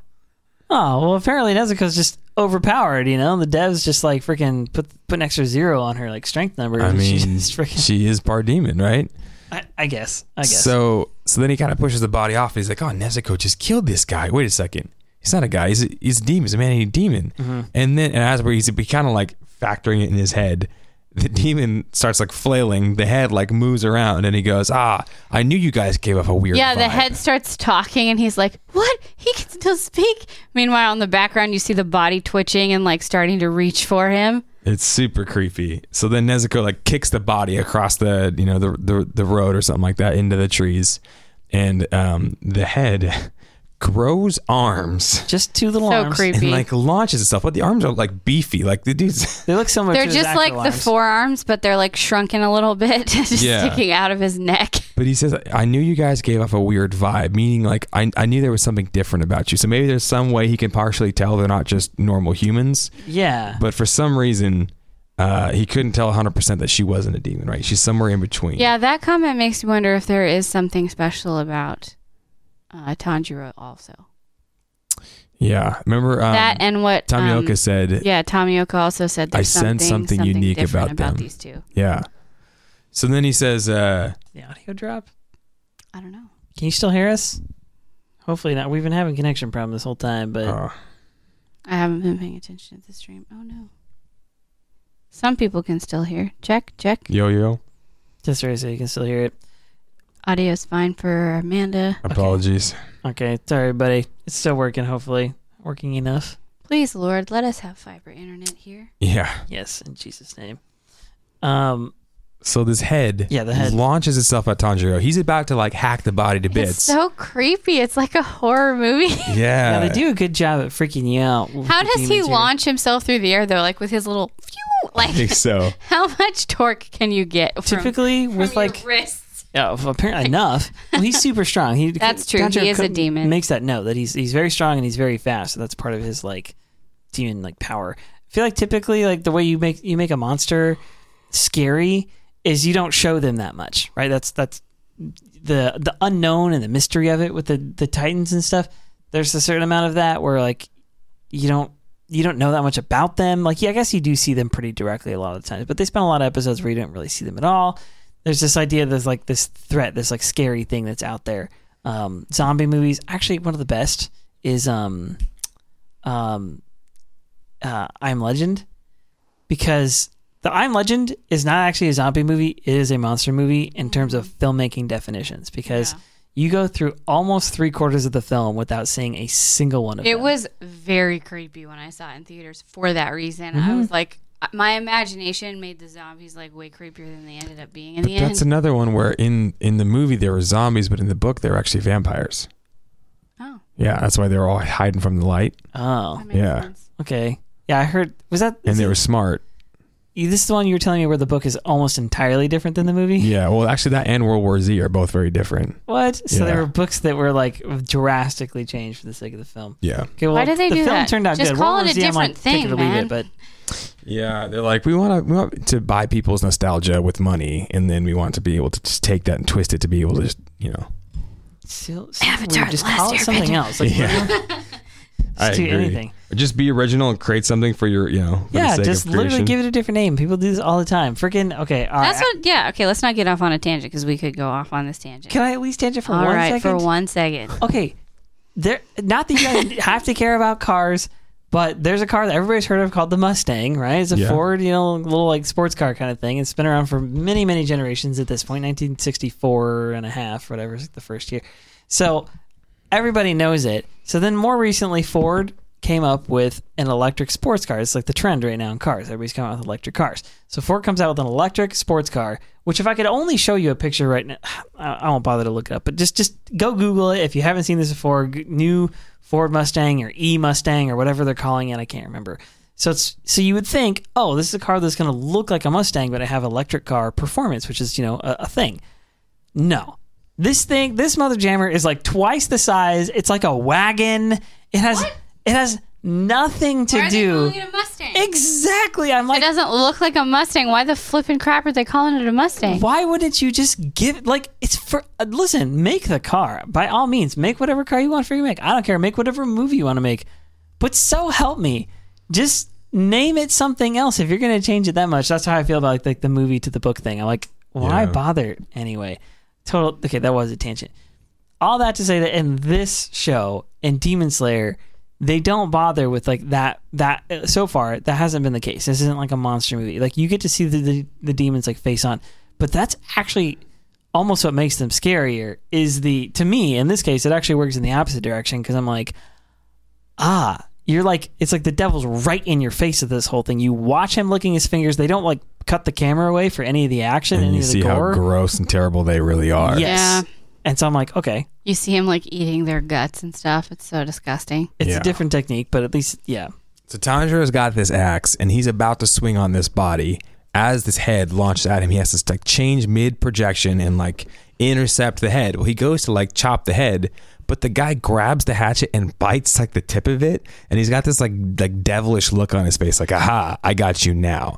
Oh well, apparently Nezuko's just overpowered. You know, the devs just like freaking put put an extra zero on her like strength number. I mean, freaking. she is part demon, right? I, I guess. I guess. So so then he kind of pushes the body off. and He's like, "Oh, Nezuko just killed this guy. Wait a second. He's not a guy. He's a, he's a demon. He's a man-eating demon." Mm-hmm. And then and as where he's kind of like factoring it in his head, the demon starts like flailing. The head like moves around, and he goes, "Ah, I knew you guys gave off a weird." Yeah, the head starts talking and he's like, What? He can still speak. Meanwhile, in the background, you see the body twitching and like starting to reach for him. It's super creepy. So then Nezuko like kicks the body across the you know the the, the road or something like that into the trees, and um, the head grows arms just two little So arms. creepy. and like launches itself. But the arms are like beefy. Like the dude's. They look similar. They're to his just like actual the arms. forearms, but they're like shrunken a little bit, just Yeah. sticking out of his neck. But he says, "I knew you guys gave off a weird vibe, meaning like I I knew there was something different about you. So maybe there's some way he can partially tell they're not just normal humans. Yeah. But for some reason." Uh, he couldn't tell 100% that she wasn't a demon, right? She's somewhere in between. Yeah, that comment makes me wonder if there is something special about uh, Tanjiro also. Yeah. Remember um, that and what Tomioka um, said, Yeah, Tomioka also said I sense something, something unique about them. About these two. Yeah. So then he says, uh, the audio drop. I don't know. Can you still hear us? Hopefully not. We've been having connection problem this whole time, but uh, I haven't been paying attention to the stream. Oh no. Some people can still hear. Check, check. yo yo, just right so you can still hear it. Audio's fine for Amanda. apologies. Okay, sorry, buddy. It's still working. Hopefully, working enough. Please, Lord, let us have fiber internet here. Yeah. Yes, in Jesus' name. Um, So this head, Yeah, the head. launches itself at Tanjiro. He's about to like hack the body to bits. It's bits. so creepy. It's like a horror movie. yeah. yeah, they do a good job at freaking you out. How does he demons here. launch himself through the air though? Like with his little phew, I think so. how much torque can you get from, Typically, from with your like wrists? Yeah, well, apparently enough. Well, he's super strong. He That's true. Tanjiro He is a demon. Makes that note that he's he's very strong and he's very fast. So that's part of his like demon like power. I feel like typically like the way you make you make a monster scary is you don't show them that much, right? That's that's the the unknown and the mystery of it with the the titans and stuff. There's a certain amount of that where like you don't you don't know that much about them. Like, yeah, I guess you do see them pretty directly a lot of the times, but they spend a lot of episodes where you don't really see them at all. There's this idea there's like this threat, this like scary thing that's out there. Um, zombie movies, actually, one of the best is um, um, uh, I'm Legend, because the I'm Legend is not actually a zombie movie; it is a monster movie in terms of filmmaking definitions. Because Yeah. you go through almost three quarters of the film without seeing a single one of them. It them. was very creepy when I saw it in theaters for that reason. Mm-hmm. I was like, my imagination made the zombies like way creepier than they ended up being in But the that's end. another one where in in the movie there were zombies, but in the book they were actually vampires. oh, Yeah, that's why they were all hiding from the light, oh, that makes Yeah. sense. okay, yeah, I heard. Was that? and they it- were smart. This is the one you were telling me where the book is almost entirely different than the movie. Yeah, well, actually, that and World War Z are both very different. What? So Yeah. there were books that were like drastically changed for the sake of the film. Yeah, Okay, well, Why did they the do film that? turned out Just good. call World it War a Z, I'm like, different take it thing, or leave man. it, but yeah. They're like, we want to we want to buy people's nostalgia with money, and then we want to be able to just take that and twist it to be able to, just, you know. still, still Avatar: just call it something Airbender. else. Like, Yeah. literally, I do agree. anything. Or just be original and create something for your, you know. for the Yeah, sake just of literally give it a different name. People do this all the time. Freaking okay. All right. That's what. Yeah. Okay. Let's not get off on a tangent because we could go off on this tangent. Can I at least tangent for All one right, second? for one second. okay, there. Not that you guys have to care about cars, but there's a car that everybody's heard of called the Mustang, right? It's a Yeah. Ford, you know, little like sports car kind of thing. It's been around for many, many generations at this point. 1964 and a half, whatever, is the first year. So everybody knows it. So then more recently, Ford came up with an electric sports car. It's like the trend right now in cars. Everybody's coming out with electric cars. So Ford comes out with an electric sports car, which if I could only show you a picture right now, I won't bother to look it up, but just just go Google it if you haven't seen this before. New Ford Mustang or E Mustang or whatever they're calling it, I can't remember. So it's so you would think, oh, this is a car that's going to look like a Mustang, but I have electric car performance, which is you know a, a thing. No. This thing, this mother jammer is like twice the size. It's like a wagon. It has What? It has nothing to Why are they do. calling it a Mustang? Exactly. I'm It like doesn't look like a Mustang. Why the flipping crap are they calling it a Mustang? why wouldn't you just give like it's for uh, listen, make the car. By all means, make whatever car you want for you make. I don't care. Make whatever movie you want to make. But so help me, just name it something else. If you're going to change it that much, that's how I feel about like, like the movie to the book thing. I'm like, why Yeah. bother anyway? Total. Okay, that was a tangent. All that to say that in this show in Demon Slayer, they don't bother with like that. That uh, so far that hasn't been the case. This isn't like a monster movie. Like you get to see the the, the demons like face on, but that's actually almost what makes them scarier. Is the to me in this case it actually works in the opposite direction because I'm like, ah, you're like it's like the devil's right in your face of this whole thing. You watch him licking his fingers. They don't like cut the camera away for any of the action, and any you of the see how gross and terrible they really are. Yes. Yeah. And so I'm like, okay, You see him like eating their guts and stuff. It's so disgusting. it's Yeah. a different technique, but at least yeah. So Tanjiro's got this axe, and he's about to swing on this body. As this head launches at him, he has to like change mid projection and like intercept the head. Well, he goes to like chop the head, but the guy grabs the hatchet and bites like the tip of it, and he's got this like like devilish look on his face, like "Aha, I got you now."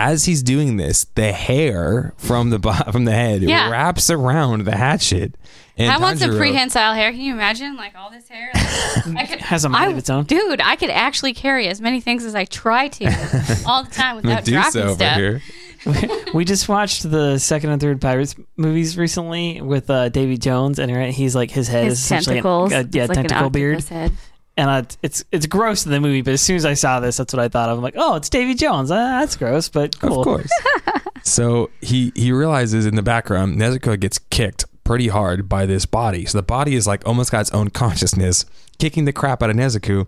As he's doing this, the hair from the bo- from the head Yeah. wraps around the hatchet. And I want some Tanjiro- prehensile hair. Can you imagine like all this hair? Like, I could, Has a mind I- of its own. Dude, I could actually carry as many things as I try to all the time without Medusa dropping over stuff. here. we just watched the second and third Pirates movies recently with uh, Davy Jones, and he's like his head is His essentially an- tentacles. a, yeah, It's like an tentacle beard, octopus head. And uh, it's it's gross in the movie. But as soon as I saw this, that's what I thought of. I'm like, oh, it's Davy Jones. Uh, that's gross, but cool. Of course. so he he realizes in the background Nezuko gets kicked pretty hard by this body. So the body is like almost got its own consciousness, kicking the crap out of Nezuko.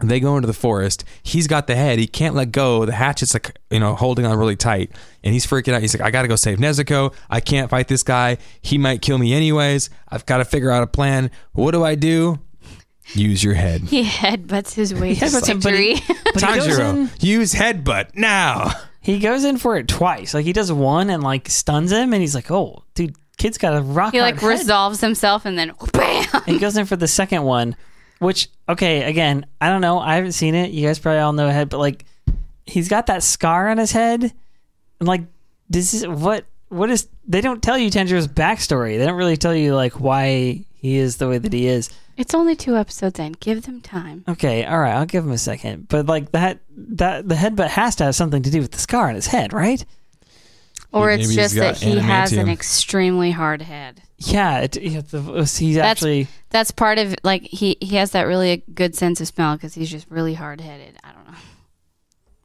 They go into the forest. He's got the head. He can't let go. The hatchet's like you know holding on really tight, and he's freaking out. He's like, "I got to go save Nezuko. I can't fight this guy. He might kill me anyways. I've got to figure out a plan. What do I do? Use your head, He headbutts his way to headbutts him, but he- victory. But he goes, in, Use headbutt now." he goes in for it twice. Like he does one and like stuns him, and he's like, oh, dude, kid's got a rock. he hard like head. resolves himself and then bam. He goes in for the second one, which okay, again, I don't know. I haven't seen it. You guys probably all know ahead, but like he's got that scar on his head. And like this is what what is they don't tell you Tanjiro's backstory. They don't really tell you like why he is the way that he is. It's only two episodes in. Give them time. Okay, all right, I'll give him a second. But like that that the headbutt has to have something to do with the scar on his head, right? Or Maybe it's just that he has an extremely hard head. Yeah, it, it, the, he's That's actually that's part of like he he has that really good sense of smell because he's just really hard headed. I don't know.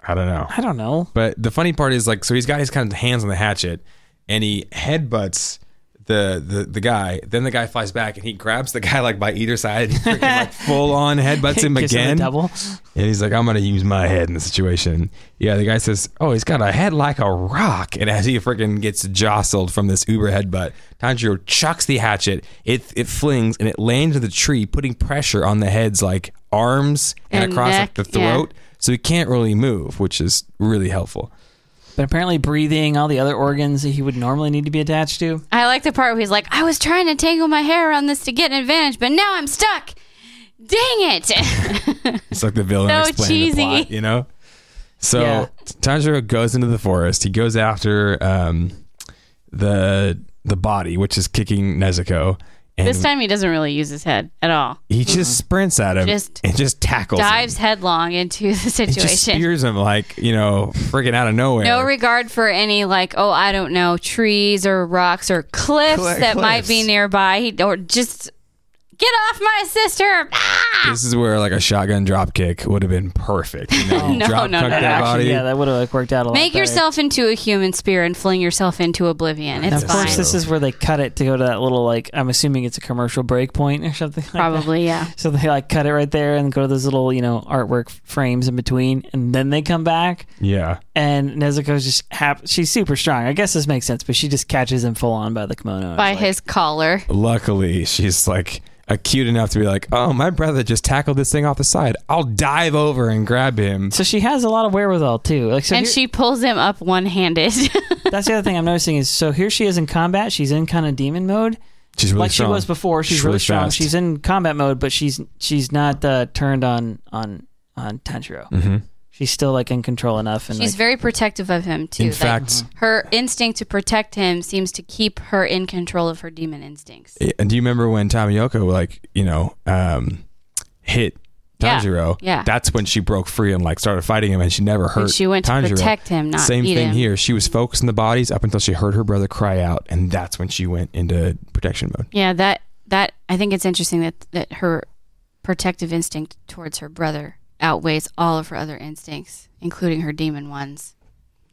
I don't know. I don't know. But the funny part is like, so he's got his kind of hands on the hatchet, and he headbutts the the the guy. Then the guy flies back, and he grabs the guy like by either side, and freaking like full on headbutts him Gives him a again. double. And he's like, I'm gonna use my head in the situation. Yeah, the guy says, Oh, he's got a head like a rock. And as he freaking gets jostled from this uber headbutt, Tanjiro chucks the hatchet. It it flings and it lands in the tree, putting pressure on the head's like arms and, And across neck, like the yeah. throat. So he can't really move, which is really helpful. But apparently breathing, all the other organs that he would normally need to be attached to. I like the part where he's like, I was trying to tangle my hair around this to get an advantage, but now I'm stuck. Dang it! It's like the villain So explaining the cheesy. plot, you know? So Yeah. Tanjiro goes into the forest. He goes after um, the the body, which is kicking Nezuko. And this time he doesn't really use his head at all. he just sprints at him Just and just tackles Dives him. headlong into the situation. He just situation. spears him like, you know, freaking out of nowhere. No regard for any like, oh, I don't know, trees or rocks or cliffs Cli- that might be nearby. He, or just get off my sister. Ah! this is where like a shotgun drop kick would have been perfect. You know? No, drop no, kick no, that no. body. Actually, yeah, that would have like, worked out a lot. Make better. yourself into a human spear and fling yourself into oblivion. And It's of fine. course, this is where they cut it to go to that little like. I'm assuming it's a commercial break point or something. Like that. Probably, yeah. So they like cut it right there and go to those little you know artwork frames in between, and then they come back. Yeah. And Nezuko's just hap- She's super strong. I guess this makes sense, but she just catches him full on by the kimono. By it's like- his collar. Luckily, she's like acute enough to be like, oh, my brother just tackled this thing off the side. I'll dive over and grab him. So she has a lot of wherewithal too. Like so, and here- she pulls him up one handed. that's the other thing I'm noticing is so here she is in combat. She's in kind of demon mode, She's really like strong. she was before. She's, really, strong. fast. She's in combat mode, but she's she's not uh, turned on on on Tanjiro. Mhm. She's still like in control enough. And She's like, very protective of him, too. In Like, fact, her instinct to protect him seems to keep her in control of her demon instincts. and do you remember when Tomioka, like, you know, um, hit Yeah. Tanjiro, Yeah. yeah. that's when she broke free and like started fighting him, and she never hurt. And she went to protect him, not Same eat thing him. here. She was focused on the bodies up until she heard her brother cry out, and that's when she went into protection mode. Yeah, that that I think it's interesting that that her protective instinct towards her brother outweighs all of her other instincts, including her demon ones.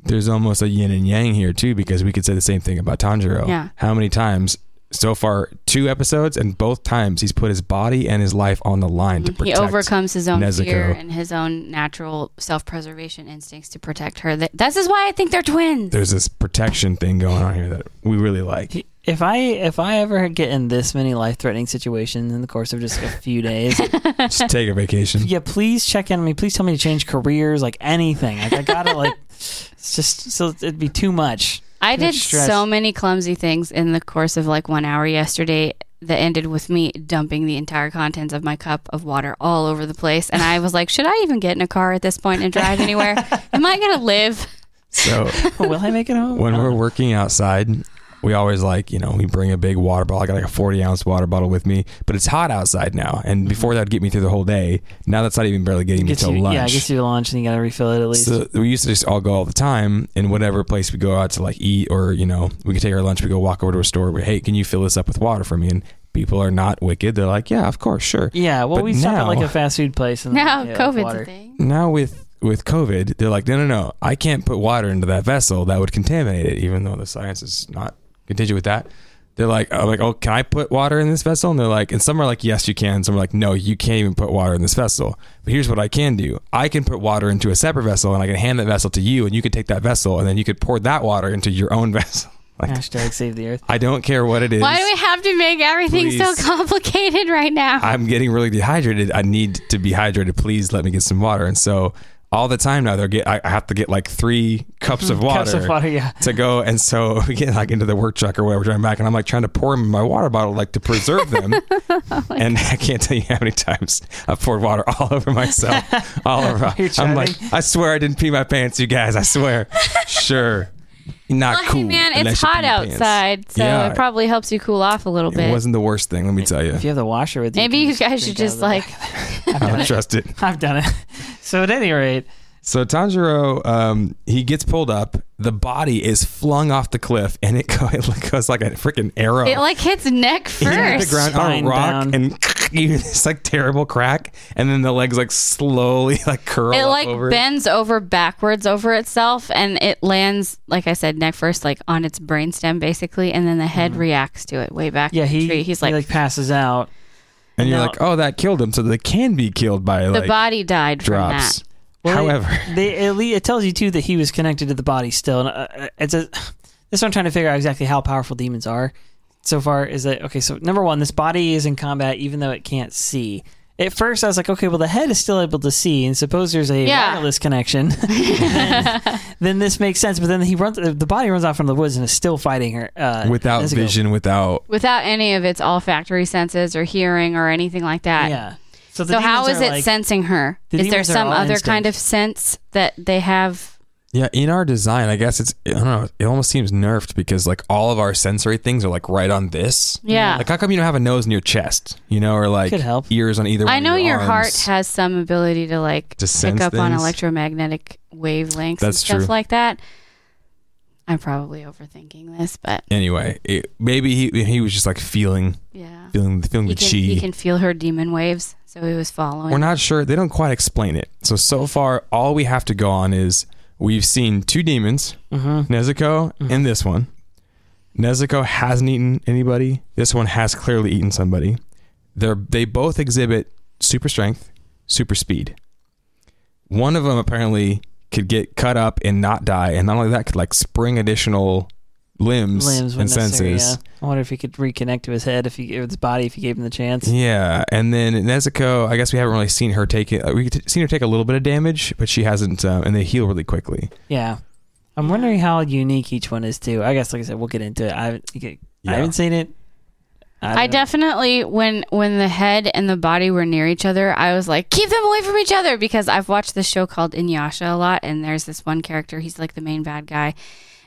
There's almost a yin and yang here too, because we could say the same thing about Tanjiro. Yeah. How many times so far? Two episodes, and both times he's put his body and his life on the line to protect. Her. He overcomes his own Nezuko. fear and his own natural self-preservation instincts to protect her. That, this is why I think they're twins. There's this protection thing going on here that we really like. If I if I ever get in this many life threatening situations in the course of just a few days, Just take a vacation. yeah, please check in on me. Please tell me to change careers, like anything. Like I gotta like, it's just so it'd be too much. I Too did stress. so many clumsy things in the course of like one hour yesterday that ended with me dumping the entire contents of my cup of water all over the place. And I was like, should I even get in a car at this point and drive anywhere? Am I going to live? So Will I make it home? when we're oh. working outside, we always like, you know, we bring a big water bottle. I got like a 40 ounce water bottle with me, but it's hot outside now. And mm-hmm. before that would get me through the whole day. Now that's not even barely getting me Gets till you, lunch. yeah, gets you to lunch and you gotta refill it at least. So we used to just all go all the time in whatever place we go out to like eat or, you know, we could take our lunch, we go walk over to a store where, hey, can you fill this up with water for me? And people are not wicked. They're like, yeah, of course, sure. yeah, well, but we stop at like a fast food place and Now yeah, with COVID's a thing. Now with with COVID, they're like, no, no, no, I can't put water into that vessel. That would contaminate it, even though the science is not contingent with that. They're like, I'm like, oh, can I put water in this vessel? And they're like, and some are like, yes, you can. Some are like, no, you can't even put water in this vessel. But here's what I can do: I can put water into a separate vessel, and I can hand that vessel to you, and you can take that vessel, and then you could pour that water into your own vessel. Like, Hashtag save the earth. I don't care what it is. Why do we have to make everything so complicated right now? I'm getting really dehydrated. I need to be hydrated. Please let me get some water. And so all the time now, they're get. I I have to get like three cups of water. Cups of water, yeah. to go. And so we get like into the work truck or whatever, driving back, and I'm like trying to pour them in my water bottle, like to preserve them. Oh and I can't tell you how many times I've poured water all over myself, all over. I'm like. I swear I didn't pee my pants, you guys. I swear. sure. Not Well, cool. hey man, it's hot your pants. outside, so Yeah. it probably helps you cool off a little bit. It wasn't the worst thing, let me tell you. If you have the washer with you, Maybe can you guys should just like. I don't trust it. I've done it. So at any rate, So Tanjiro, um, he gets pulled up. The body is flung off the cliff, and it, go, it goes like a freaking arrow. it like hits neck It hit the first. ground on a rock, down. and it's like terrible crack, and then the legs like slowly like curl. It up like over bends over backwards over itself and it lands like I said neck first like on its brainstem basically and then the head reacts to it way back yeah, in the he tree. He's he, like, like passes out. and you're like, oh, that killed him. So they can be killed by the like body died drops. from Well, However, they it, le- it tells you too that he was connected to the body still. And uh, uh, it's a this is I'm trying to figure out exactly how powerful demons are. So far, is that okay? So number one, this body is in combat even though it can't see. At first, I was like, okay, well, the head is still able to see, and suppose there's a Yeah. wireless connection, then, then this makes sense. But then he runs, the body runs off from the woods and is still fighting her uh, without vision, without without any of its olfactory senses or hearing or anything like that. Yeah. So, the So how demons is are it like- sensing her? the Is there some other instinct. kind of sense that they have? yeah. In our design, I guess it's I don't know. It almost seems nerfed because like all of our sensory things are like right on this. Yeah. Like how come you don't have a nose in your chest? You know, or like Could help. ears on either. I one know of your, your heart has some ability to like To pick sense up on electromagnetic wavelengths and That's stuff like that. I'm probably overthinking this, but Anyway, it, maybe he he was just like feeling yeah. feeling feeling He the can, chi. he can feel her demon waves, so he was following. We're not sure. They don't quite explain it. So so far, all we have to go on is we've seen two demons, Mhm. Nezuko and this one. Nezuko hasn't eaten anybody. This one has clearly eaten somebody. They're they both exhibit super strength, super speed. One of them apparently could get cut up and not die, and not only that, could like spring additional limbs, limbs and senses. yeah. I wonder if he could reconnect to his head if he or his body if he gave him the chance. Yeah, and then Nezuko, I guess we haven't really seen her take it. We've t- seen her take a little bit of damage, but she hasn't, uh, and they heal really quickly. Yeah. I'm wondering how unique each one is too. I guess, like I said, we'll get into it. I haven't, I haven't seen it. I don't definitely when when the head and the body were near each other, I was like, keep them away from each other because I've watched this show called Inuyasha a lot, and there's this one character. He's like the main bad guy,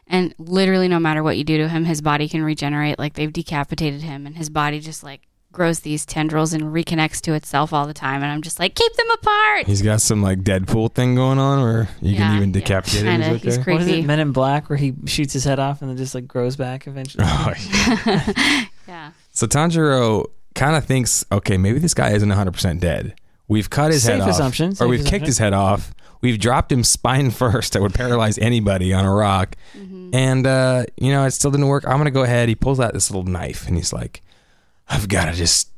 and literally no matter what you do to him, his body can regenerate. Like they've decapitated him, and his body just like grows these tendrils and reconnects to itself all the time. And I'm just like, keep them apart. He's got some like Deadpool thing going on where you Yeah, can even yeah, decapitate him. kinda. He's He's okay. crazy. What is it, Men in Black, where he shoots his head off and then just like grows back eventually? Oh, yeah. Yeah. So Tanjiro kind of thinks, okay, maybe this guy isn't 100% dead. We've cut his Safe head assumption, off, or we've kicked his head off. We've dropped him spine first. That would paralyze anybody on a rock. Mm-hmm. And, uh, you know, it still didn't work. I'm going to go ahead. He pulls out this little knife and he's like, I've got to just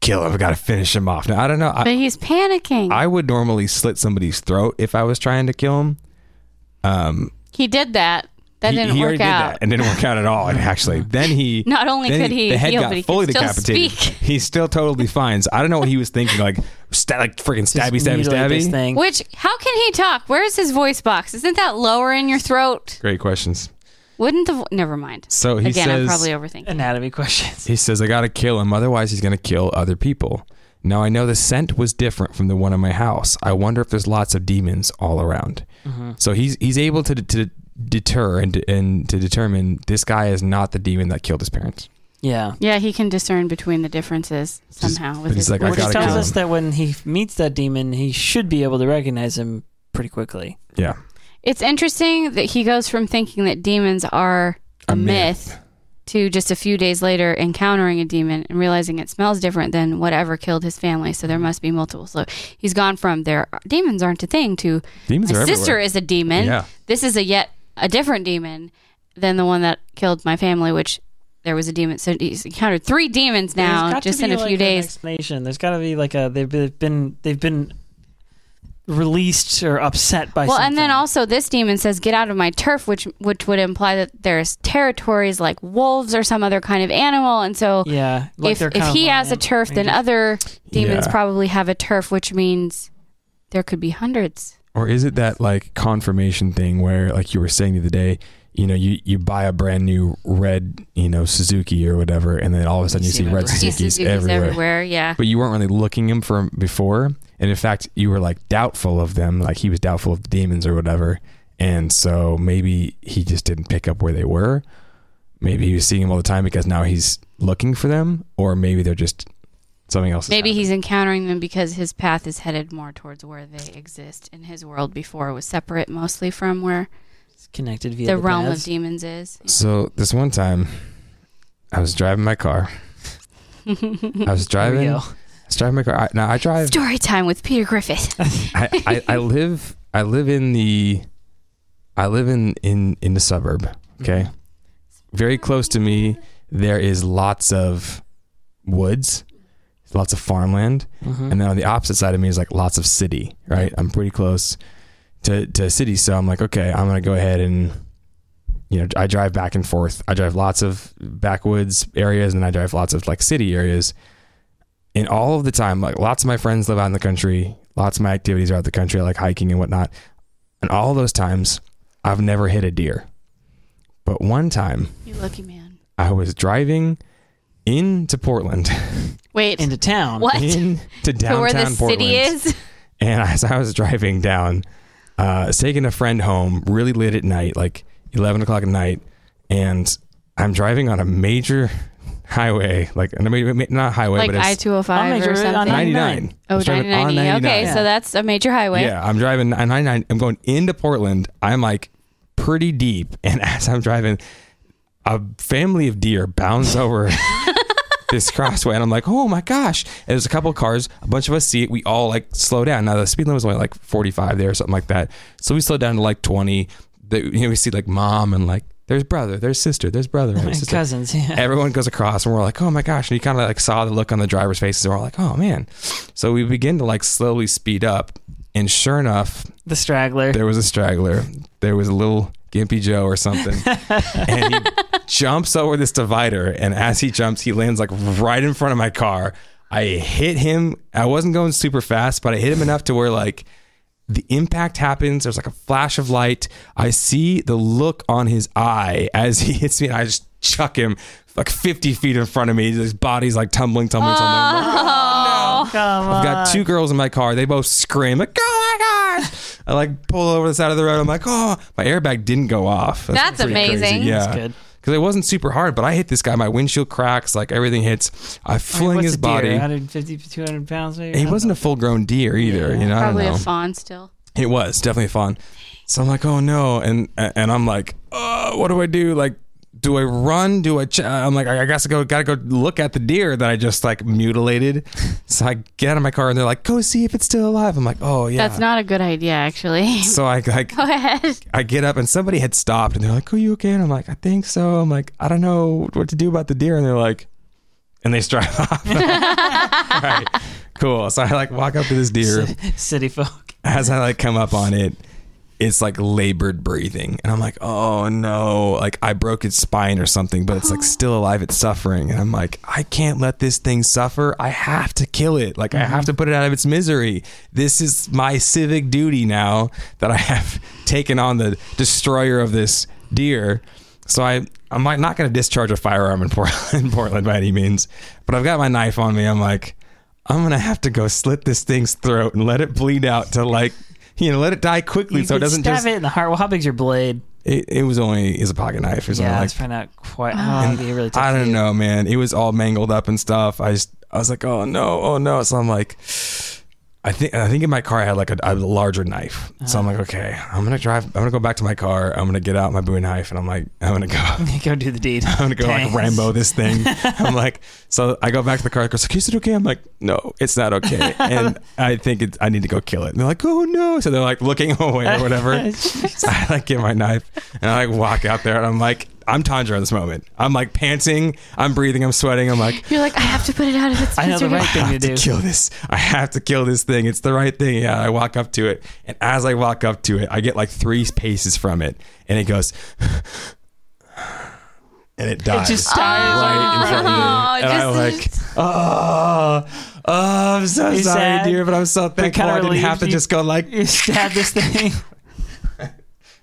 kill him. I've got to finish him off. Now, I don't know. I, But he's panicking. I would normally slit somebody's throat if I was trying to kill him. Um, he did that. That he, didn't he already work did out. that and didn't work out at all. And actually, then he Not only could he the head heal, got but he could fully still decapitated. speak. He's still totally fine. So I don't know what he was thinking. Like, sta- like freaking stabby, Just stabby, this stabby. thing. Which, how can he talk? Where's his voice box? Isn't that lower in your throat? Great questions. Wouldn't the vo- never mind? So he Again, I'm says, probably overthinking. Anatomy questions. he says, I got to kill him. Otherwise, he's going to kill other people. Now I know the scent was different from the one in my house. I wonder if there's lots of demons all around. Mm-hmm. So he's he's able to to deter and and to determine this guy is not the demon that killed his parents. Yeah. Yeah, he can discern between the differences somehow. but with his like, Which tells us that when he meets that demon, he should be able to recognize him pretty quickly. Yeah. It's interesting that he goes from thinking that demons are a, A myth. myth. to just a few days later encountering a demon and realizing it smells different than whatever killed his family. So there must be multiple. So he's gone from there demons aren't a thing to Demons my are sister everywhere. is a demon. Yeah. This is a yet a different demon than the one that killed my family, which there was a demon. So he's encountered three demons There's now got to just be, in a like, few an days. explanation. There's got to be like a they've been- been they've been released or upset by. Well, and then also this demon says, "Get out of my turf," which which would imply that there's territories like wolves or some other kind of animal. And so, yeah, like if if he has a turf, then other demons Yeah. probably have a turf, which means there could be hundreds. Or is it that like confirmation thing where, like you were saying the other day, you know, you, you buy a brand new red, you know, Suzuki or whatever, and then all of a sudden you see see red everywhere. Suzukis Suzuki's everywhere. everywhere. Yeah. But you weren't really looking him for before, and in fact, you were like doubtful of them, like he was doubtful of the demons or whatever, and so maybe he just didn't pick up where they were. Maybe he was seeing them all the time because now he's looking for them, or maybe they're just something else. Maybe happening. he's encountering them because his path is headed more towards where they exist, in his world before was separate mostly from where It's connected via the, the, realm paths. of demons is. So this one time, I was driving my car. I was driving. I was driving my car. I, now I drive. Story time with Peter Griffith. I, I, I live. I live in the. I live in in in the suburb. Okay, mm-hmm. very close to me. There is lots of woods, lots of farmland, Mhm. and then on the opposite side of me is like lots of city. Right, I'm pretty close to to city, so I'm like, okay, I'm gonna go ahead and. You know, I drive back and forth. I drive lots of backwoods areas, and I drive lots of like city areas in all of the time, like lots of my friends live out in the country, lots of my activities are out the country, I like hiking and whatnot. And all those times, I've never hit a deer. But one time, you lucky man. I was driving into Portland, Wait, into town. what? into To downtown where the Portland. city is? And as I was driving down, uh, taking a friend home really late at night, like 11 o'clock at night. And I'm driving on a major highway, like, I mean, not highway, like but it's I two hundred On five major- or on something. 99. I Oh, was driving on 99. Okay, 99. so that's a major highway. Yeah, I'm driving 99. I'm going into Portland. I'm like pretty deep, and as I'm driving, a family of deer bounds over this crossway, and I'm like, oh my gosh! And there's a couple of cars. A bunch of us see it. We all like slow down. Now the speed limit was only like 45 there or something like that. So we slowed down to like 20. The, you know, we see like mom and like there's brother, there's sister, there's brother, there's And sister cousins. Yeah. everyone goes across and we're like oh my gosh and you kind of like saw the look on the driver's faces and we're like oh man so we begin to like slowly speed up and sure enough the straggler. there was a straggler there was a little gimpy joe or something and he jumps over this divider and as he jumps he lands like right in front of my car i hit him i wasn't going super fast but i hit him enough to where like the impact happens. There's like a flash of light. I see the look on his eye as he hits me, and I just chuck him like 50 feet in front of me. His body's like tumbling, tumbling, tumbling. Like, oh, Come. I've on. got two girls in my car. They both scream, like, oh my gosh. I like pull over the side of the road. I'm like, oh, my airbag didn't go off. That's pretty crazy. amazing. Yeah. That's good. because it wasn't super hard, but I hit this guy. My windshield cracks, like everything hits. I I mean, fling what's his a deer, body. 150 to 200 pounds maybe? He wasn't a full grown deer either. Yeah. You know, I don't Probably know. a fawn still. It was definitely fun. So I'm like, oh no, and and I'm like, oh, what do I do? Like, do I run? Do I? Ch-? I'm like, I guess I go, gotta go look at the deer that I just like mutilated. so I get out of my car and they're like, go see if it's still alive. I'm like, oh yeah. That's not a good idea, actually. So I like Go ahead. I get up and somebody had stopped and they're like, are you okay? And I'm like, I think so. I'm like, I don't know what to do about the deer. And they're like, and they drive off. All right, cool. So I like walk up to this deer City folk. as I like come up on it, it's like labored breathing. And I'm like, oh no, like I broke its spine or something, but it's like uh-huh. still alive, it's suffering. And I'm like, I can't let this thing suffer. I have to kill it. Like I have mm-hmm. to put it out of its misery. This is my civic duty now that I have taken on the destroyer of this deer. So I I'm like not going to discharge a firearm in Portland, in Portland by any means, but I've got my knife on me. I'm like, I'm gonna have to go slit this thing's throat and let it bleed out to like, you know, let it die quickly You so it doesn't stab just. it in the heart. Well, how big's your blade? It, it was only is a pocket knife or something Yeah, like. it's probably not quite. Oh, oh it'd really tough I don't know, man. It was all mangled up and stuff. I just I was like, oh no, oh no. So I'm like, I think I think in my car I had like a, a larger knife. So I'm like, okay, I'm gonna drive. I'm gonna go back to my car. I'm gonna get out my Bowie knife, and I'm like, I'm gonna go. Go do the deed. I'm gonna go Dang. like Rambo this thing. I'm like, so I go back to the car. I goes, like, is it okay? I'm like, no, it's not okay. And I think it's, I need to go kill it. And they're like, oh no. So they're like looking away or whatever. so I like get my knife and I like walk out there and I'm like, I'm Tundra in this moment. I'm like panting. I'm breathing. I'm sweating. I'm like, You're like, I have to put it out of its I know the right thing I to have to do. kill this. I have to kill this thing. It's the right thing. Yeah, I walk up to it, and as I walk up to it, I get like three paces from it, and it goes, and it dies. It just dies right in front of me, Oh, and I'm like, oh, oh, I'm so sorry, sad, dear, but I'm so thankful I didn't have to you- just go like. You stab this thing.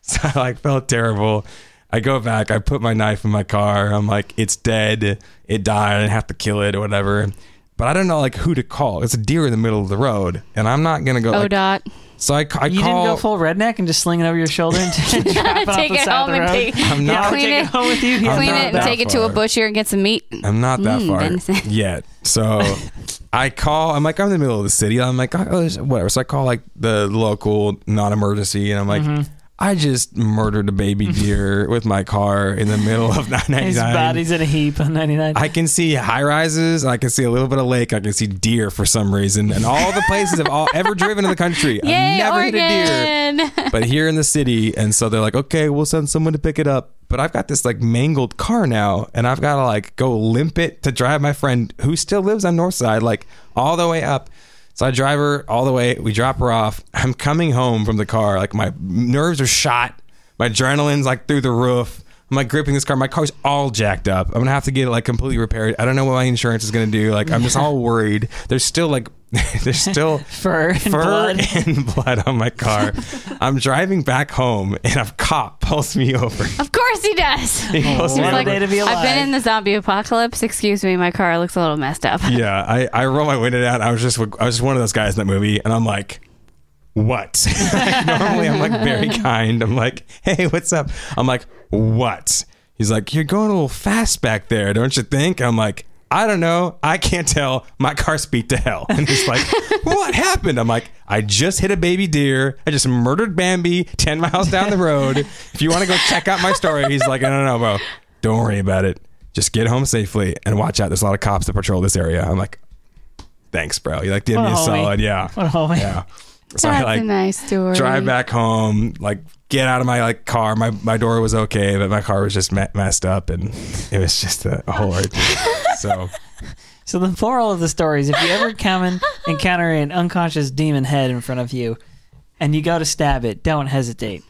So I like felt terrible. I go back. I put my knife in my car. I'm like, it's dead. It died. I didn't have to kill it or whatever. But I don't know like who to call. It's a deer in the middle of the road, and I'm not gonna go. Like, ODOT. so I, I You call. didn't go full redneck and just sling it over your shoulder and drop it off Take it home and take, I'm not- I'll take Clean it it- home with you. Yeah, clean it and that take it to a far. butcher and get some meat. I'm not that Mm, far venison. yet. So I call. I'm like, I'm in the middle of the city. I'm like, oh, whatever. So I call like the local non-emergency, and I'm like. Mm-hmm. I just murdered a baby deer with my car in the middle of 999. His body's in a heap on 99. I can see high rises. I can see a little bit of lake. I can see deer for some reason, and all the places I've all, ever driven in the country. Yay, I've never hit a deer, but here in the city, and so they're like, okay, we'll send someone to pick it up. But I've got this like mangled car now, and I've got to like go limp it to drive my friend who still lives on North Side, like all the way up. So I drive her all the way. We drop her off. I'm coming home from the car. Like my nerves are shot. My adrenaline's like through the roof. I'm like gripping this car. My car's all jacked up. I'm gonna have to get it like completely repaired. I don't know what my insurance is gonna do. Like I'm just all worried. There's still like there's still Fur and fur blood. and blood on my car. I'm driving back home and a cop pulls me over. Of course he does. He pulls me what a over. to be alive. I've been in the zombie apocalypse. Excuse me, my car looks a little messed up. yeah, I, I roll my window down. I was just I was just one of those guys in that movie, and I'm like, what? Normally, I'm like very kind. I'm like, hey, what's up? I'm like, what? He's like, you're going a little fast back there, don't you think? I'm like. I don't know. I can't tell. My car speed to hell. And he's like, What happened? I'm like, I just hit a baby deer. I just murdered Bambi 10 miles down the road. If you want to go check out my story, he's like, I don't know, bro. Don't worry about it. Just get home safely and watch out. There's a lot of cops that patrol this area. I'm like, thanks, bro. You like did What me a a homie. solid. Yeah. What a homie. Yeah. So I like a nice story. drive back home, like get out of my like car. My my door was okay, but my car was just me- messed up, and it was just a, a whole ordeal. So So the moral of the story is if you ever come and encounter an unconscious demon head in front of you and you go to stab it, don't hesitate.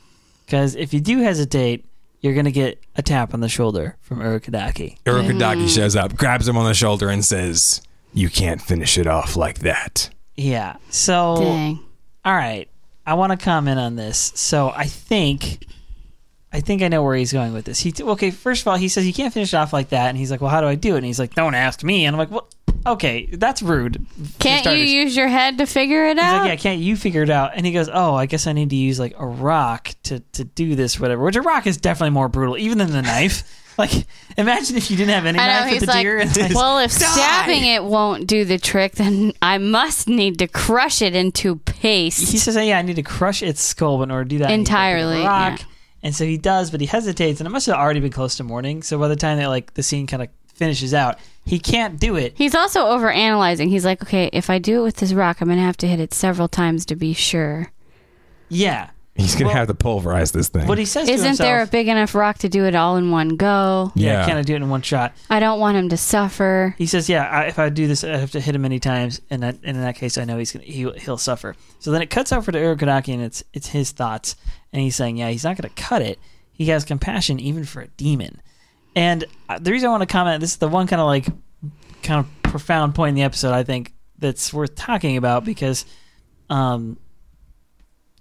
Because if you do hesitate, you're going to get a tap on the shoulder from Urokodaki. Urokodaki mm. shows up, grabs him on the shoulder, and says, "You can't finish it off like that." Yeah. So, Dang. All right. I want to comment on this. So I think, I think I know where he's going with this. He okay. First of all, he says you can't finish it off like that, and he's like, "Well, how do I do it?" And he's like, "Don't ask me." And I'm like, "Well, okay, that's rude." Can't you use your head to figure it He's out? like, yeah, can't you figure it out? And he goes, oh, I guess I need to use like a rock to, to do this, whatever. Which a rock is definitely more brutal, even than the knife. Like, imagine if you didn't have any I know knife he's with the like, deer. And like, well, if Die! stabbing it won't do the trick, then I must need to crush it into paste. he says, "Yeah, I need to crush its skull, but in order to do that, I need to pick up a Entirely, rock." yeah. And so he does, but he hesitates, and it must have already been close to morning. So by the time that like the scene kind of finishes out, he can't do it. He's also over analyzing. He's like, okay, if I do it with this rock, I'm gonna have to hit it several times to be sure. Yeah, He's gonna Well- have to pulverize this thing. but he says, to Isn't there a big enough rock to do it all in one go? "Yeah, yeah. can I do it in one shot?" I don't want him to suffer. He says, "Yeah, I, if I do this, I have to hit him many times, and, that, and in that case, I know he's gonna he, he'll suffer." So then it cuts out for the Urokodaki, and it's it's his thoughts, and he's saying, "Yeah, he's not gonna cut it. He has compassion even for a demon." And uh, the reason I want to comment, this is the one kind of like kind of profound point in the episode I think that's worth talking about because um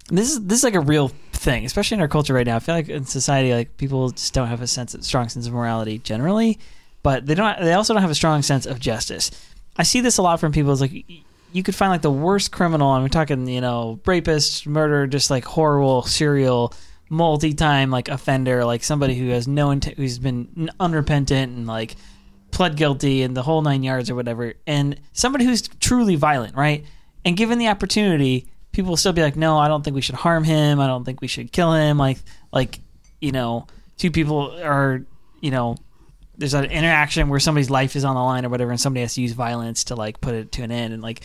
this is this is like a real thing, especially in our culture right now. I feel like in society, like people just don't have a sense of strong sense of morality generally, but they don't. They also don't have a strong sense of justice. I see this a lot from people. It's like you could find like the worst criminal, we're talking, you know, rapist, murder, just like horrible serial, multi-time like offender, like somebody who has no intent, who's been unrepentant and like pled guilty and the whole nine yards or whatever, and somebody who's truly violent, right? And given the opportunity, people will still be like, "No, I don't think we should harm him. I don't think we should kill him." Like, like you know, two people are, you know, there's an interaction where somebody's life is on the line or whatever, and somebody has to use violence to like put it to an end, and like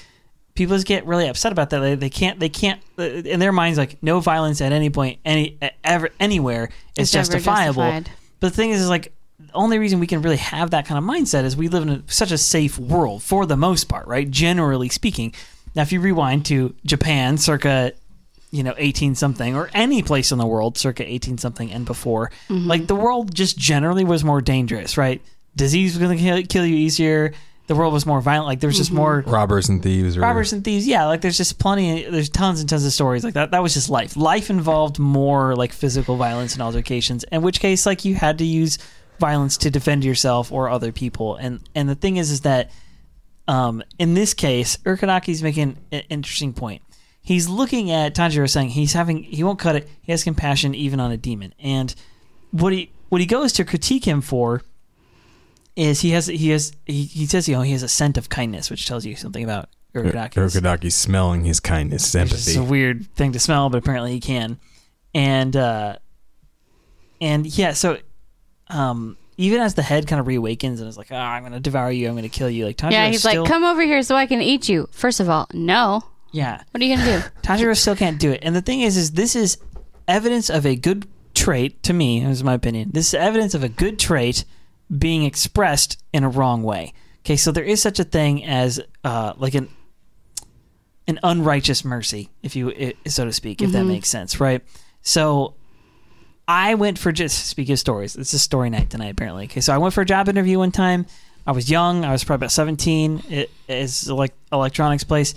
people just get really upset about that. They, they can't, they can't, uh, in their minds, like no violence at any point, any ever, anywhere is It's justifiable. justified. But the thing is, is like the only reason we can really have that kind of mindset is we live in a, such a safe world for the most part, right? Generally speaking. Now, if you rewind to Japan, circa you know 18 something, or any place in the world, circa 18 something and before, mm-hmm. like the world just generally was more dangerous, right? Disease was going to kill, kill you easier. The world was more violent. Like there was just mm-hmm. more robbers and thieves. Or, robbers and thieves yeah like there's just plenty there's tons and tons of stories like that that was just life life involved more like physical violence and altercations in which case like you had to use violence to defend yourself or other people and and the thing is is that um in this case Urokodaki's making an interesting point he's looking at Tanjiro saying he's having he won't cut it he has compassion even on a demon and what he what he goes to critique him for is he has he has he, he says you know he has a scent of kindness which tells you something about Urokodaki. Urokodaki smelling his kindness, Which It's a weird thing to smell, but apparently he can. And uh and yeah, so um even as the head kind of reawakens and is like, "Ah, I'm going to devour you. I'm going to kill you." Like Tanjiro Yeah, he's still, like, come over here so I can eat you. First of all, no. yeah. What are you gonna do? Tanjiro still can't do it. And the thing is, is this is evidence of a good trait to me. This is my opinion. This is evidence of a good trait being expressed in a wrong way. Okay, so there is such a thing as uh, like an an unrighteous mercy, if you so to speak, if that makes sense, right? So I went for just speaking of stories. It's a story night tonight, apparently. Okay, so I went for a job interview one time. I was young. I was probably about seventeen. It is like electronics place,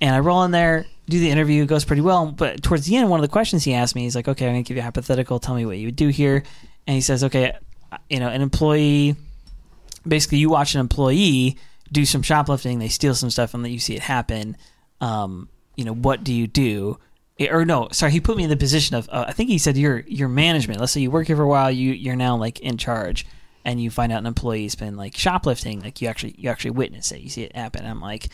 and I roll in there, do the interview. It goes pretty well. But towards the end, one of the questions he asked me, he's like, "Okay, I'm gonna give you a hypothetical. Tell me what you would do here." And he says, "Okay, you know, an employee. Basically, you watch an employee do some shoplifting. They steal some stuff, and then you see it happen. Um, you know, what do you do?" Or no, sorry, he put me in the position of uh, I think he said you're your management. Let's say you work here for a while, you you're now like in charge, and you find out an employee's been like shoplifting. Like you actually you actually witness it, you see it happen. I'm like,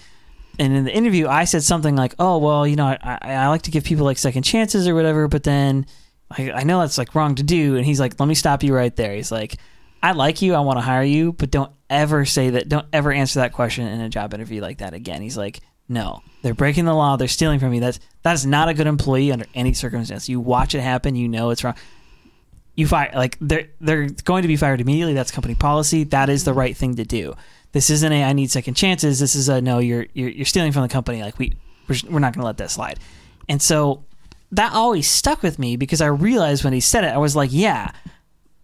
and in the interview, I said something like, "Oh well, you know, I, I, I like to give people like second chances or whatever, but then I, I know that's like wrong to do." And he's like, "Let me stop you right there." He's like, "I like you, I want to hire you, but don't ever say that. Don't ever answer that question in a job interview like that again." He's like, "No, they're breaking the law. They're stealing from you. That's that's not a good employee under any circumstance. You watch it happen. You know it's wrong." You fire like they're they're going to be fired immediately. That's company policy. That is the right thing to do. This isn't a I need second chances. This is a no. You're you're, you're stealing from the company. Like we we're, we're not going to let that slide. And so that always stuck with me because I realized when he said it, I was like, yeah,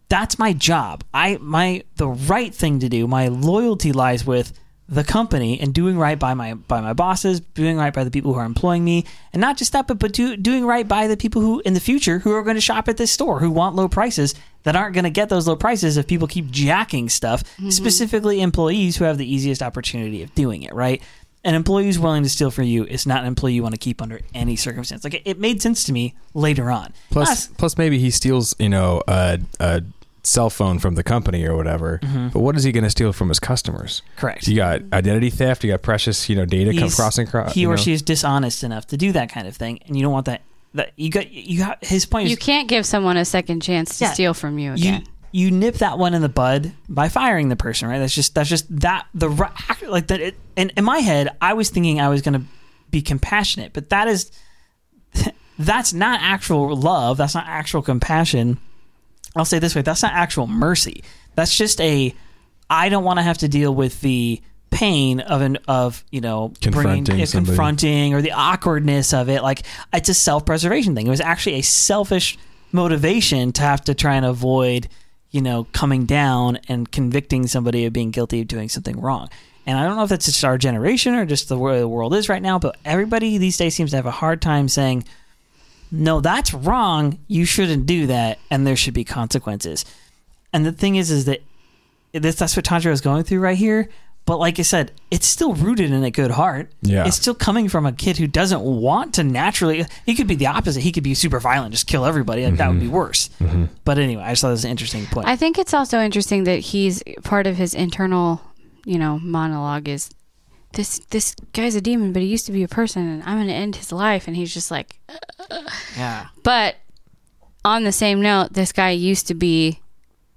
that's my job. I my the right thing to do. My loyalty lies with the company and doing right by my by my bosses, doing right by the people who are employing me, and not just that, but but do, doing right by the people who in the future who are going to shop at this store who want low prices that aren't going to get those low prices if people keep jacking stuff. Mm-hmm. Specifically, employees who have the easiest opportunity of doing it. Right. An employee who's willing to steal for you is not an employee you want to keep under any circumstance. Like it, it made sense to me later on. Plus, plus maybe he steals, you know, a, a cell phone from the company or whatever. Mm-hmm. But what is he going to steal from his customers? Correct. You got identity theft. You got precious, you know, data come crossing across. he or know? she is dishonest enough to do that kind of thing, and you don't want that. That you got you got his point. You is can't give someone a second chance to Yeah. steal from you you again. you nip that one in the bud by firing the person, right? That's just that's just that the ri- like that. It, and in my head, I was thinking I was going to be compassionate, but that is that's not actual love. That's not actual compassion. I'll say this way: that's not actual mercy. That's just a I don't want to have to deal with the pain of an of you know Confronting bringing, uh, confronting or the awkwardness of it. Like it's a self preservation thing. It was actually a selfish motivation to have to try and avoid you know coming down and convicting somebody of being guilty of doing something wrong. And I don't know if that's just our generation or just the way the world is right now, but everybody these days seems to have a hard time saying no, that's wrong. You shouldn't do that, and there should be consequences. And the thing is, is that this, that's what Tanjiro is going through right here. But like I said, it's still rooted in a good heart. Yeah. It's still coming from a kid who doesn't want to naturally. He could be the opposite. He could be super violent, just kill everybody. Like that would be mm-hmm. worse. Mm-hmm. But anyway, I just thought it was an interesting point. I think it's also interesting that he's part of his internal, you know, monologue is this this guy's a demon, but he used to be a person, and I'm going to end his life, and he's just like. yeah. But on the same note, this guy used to be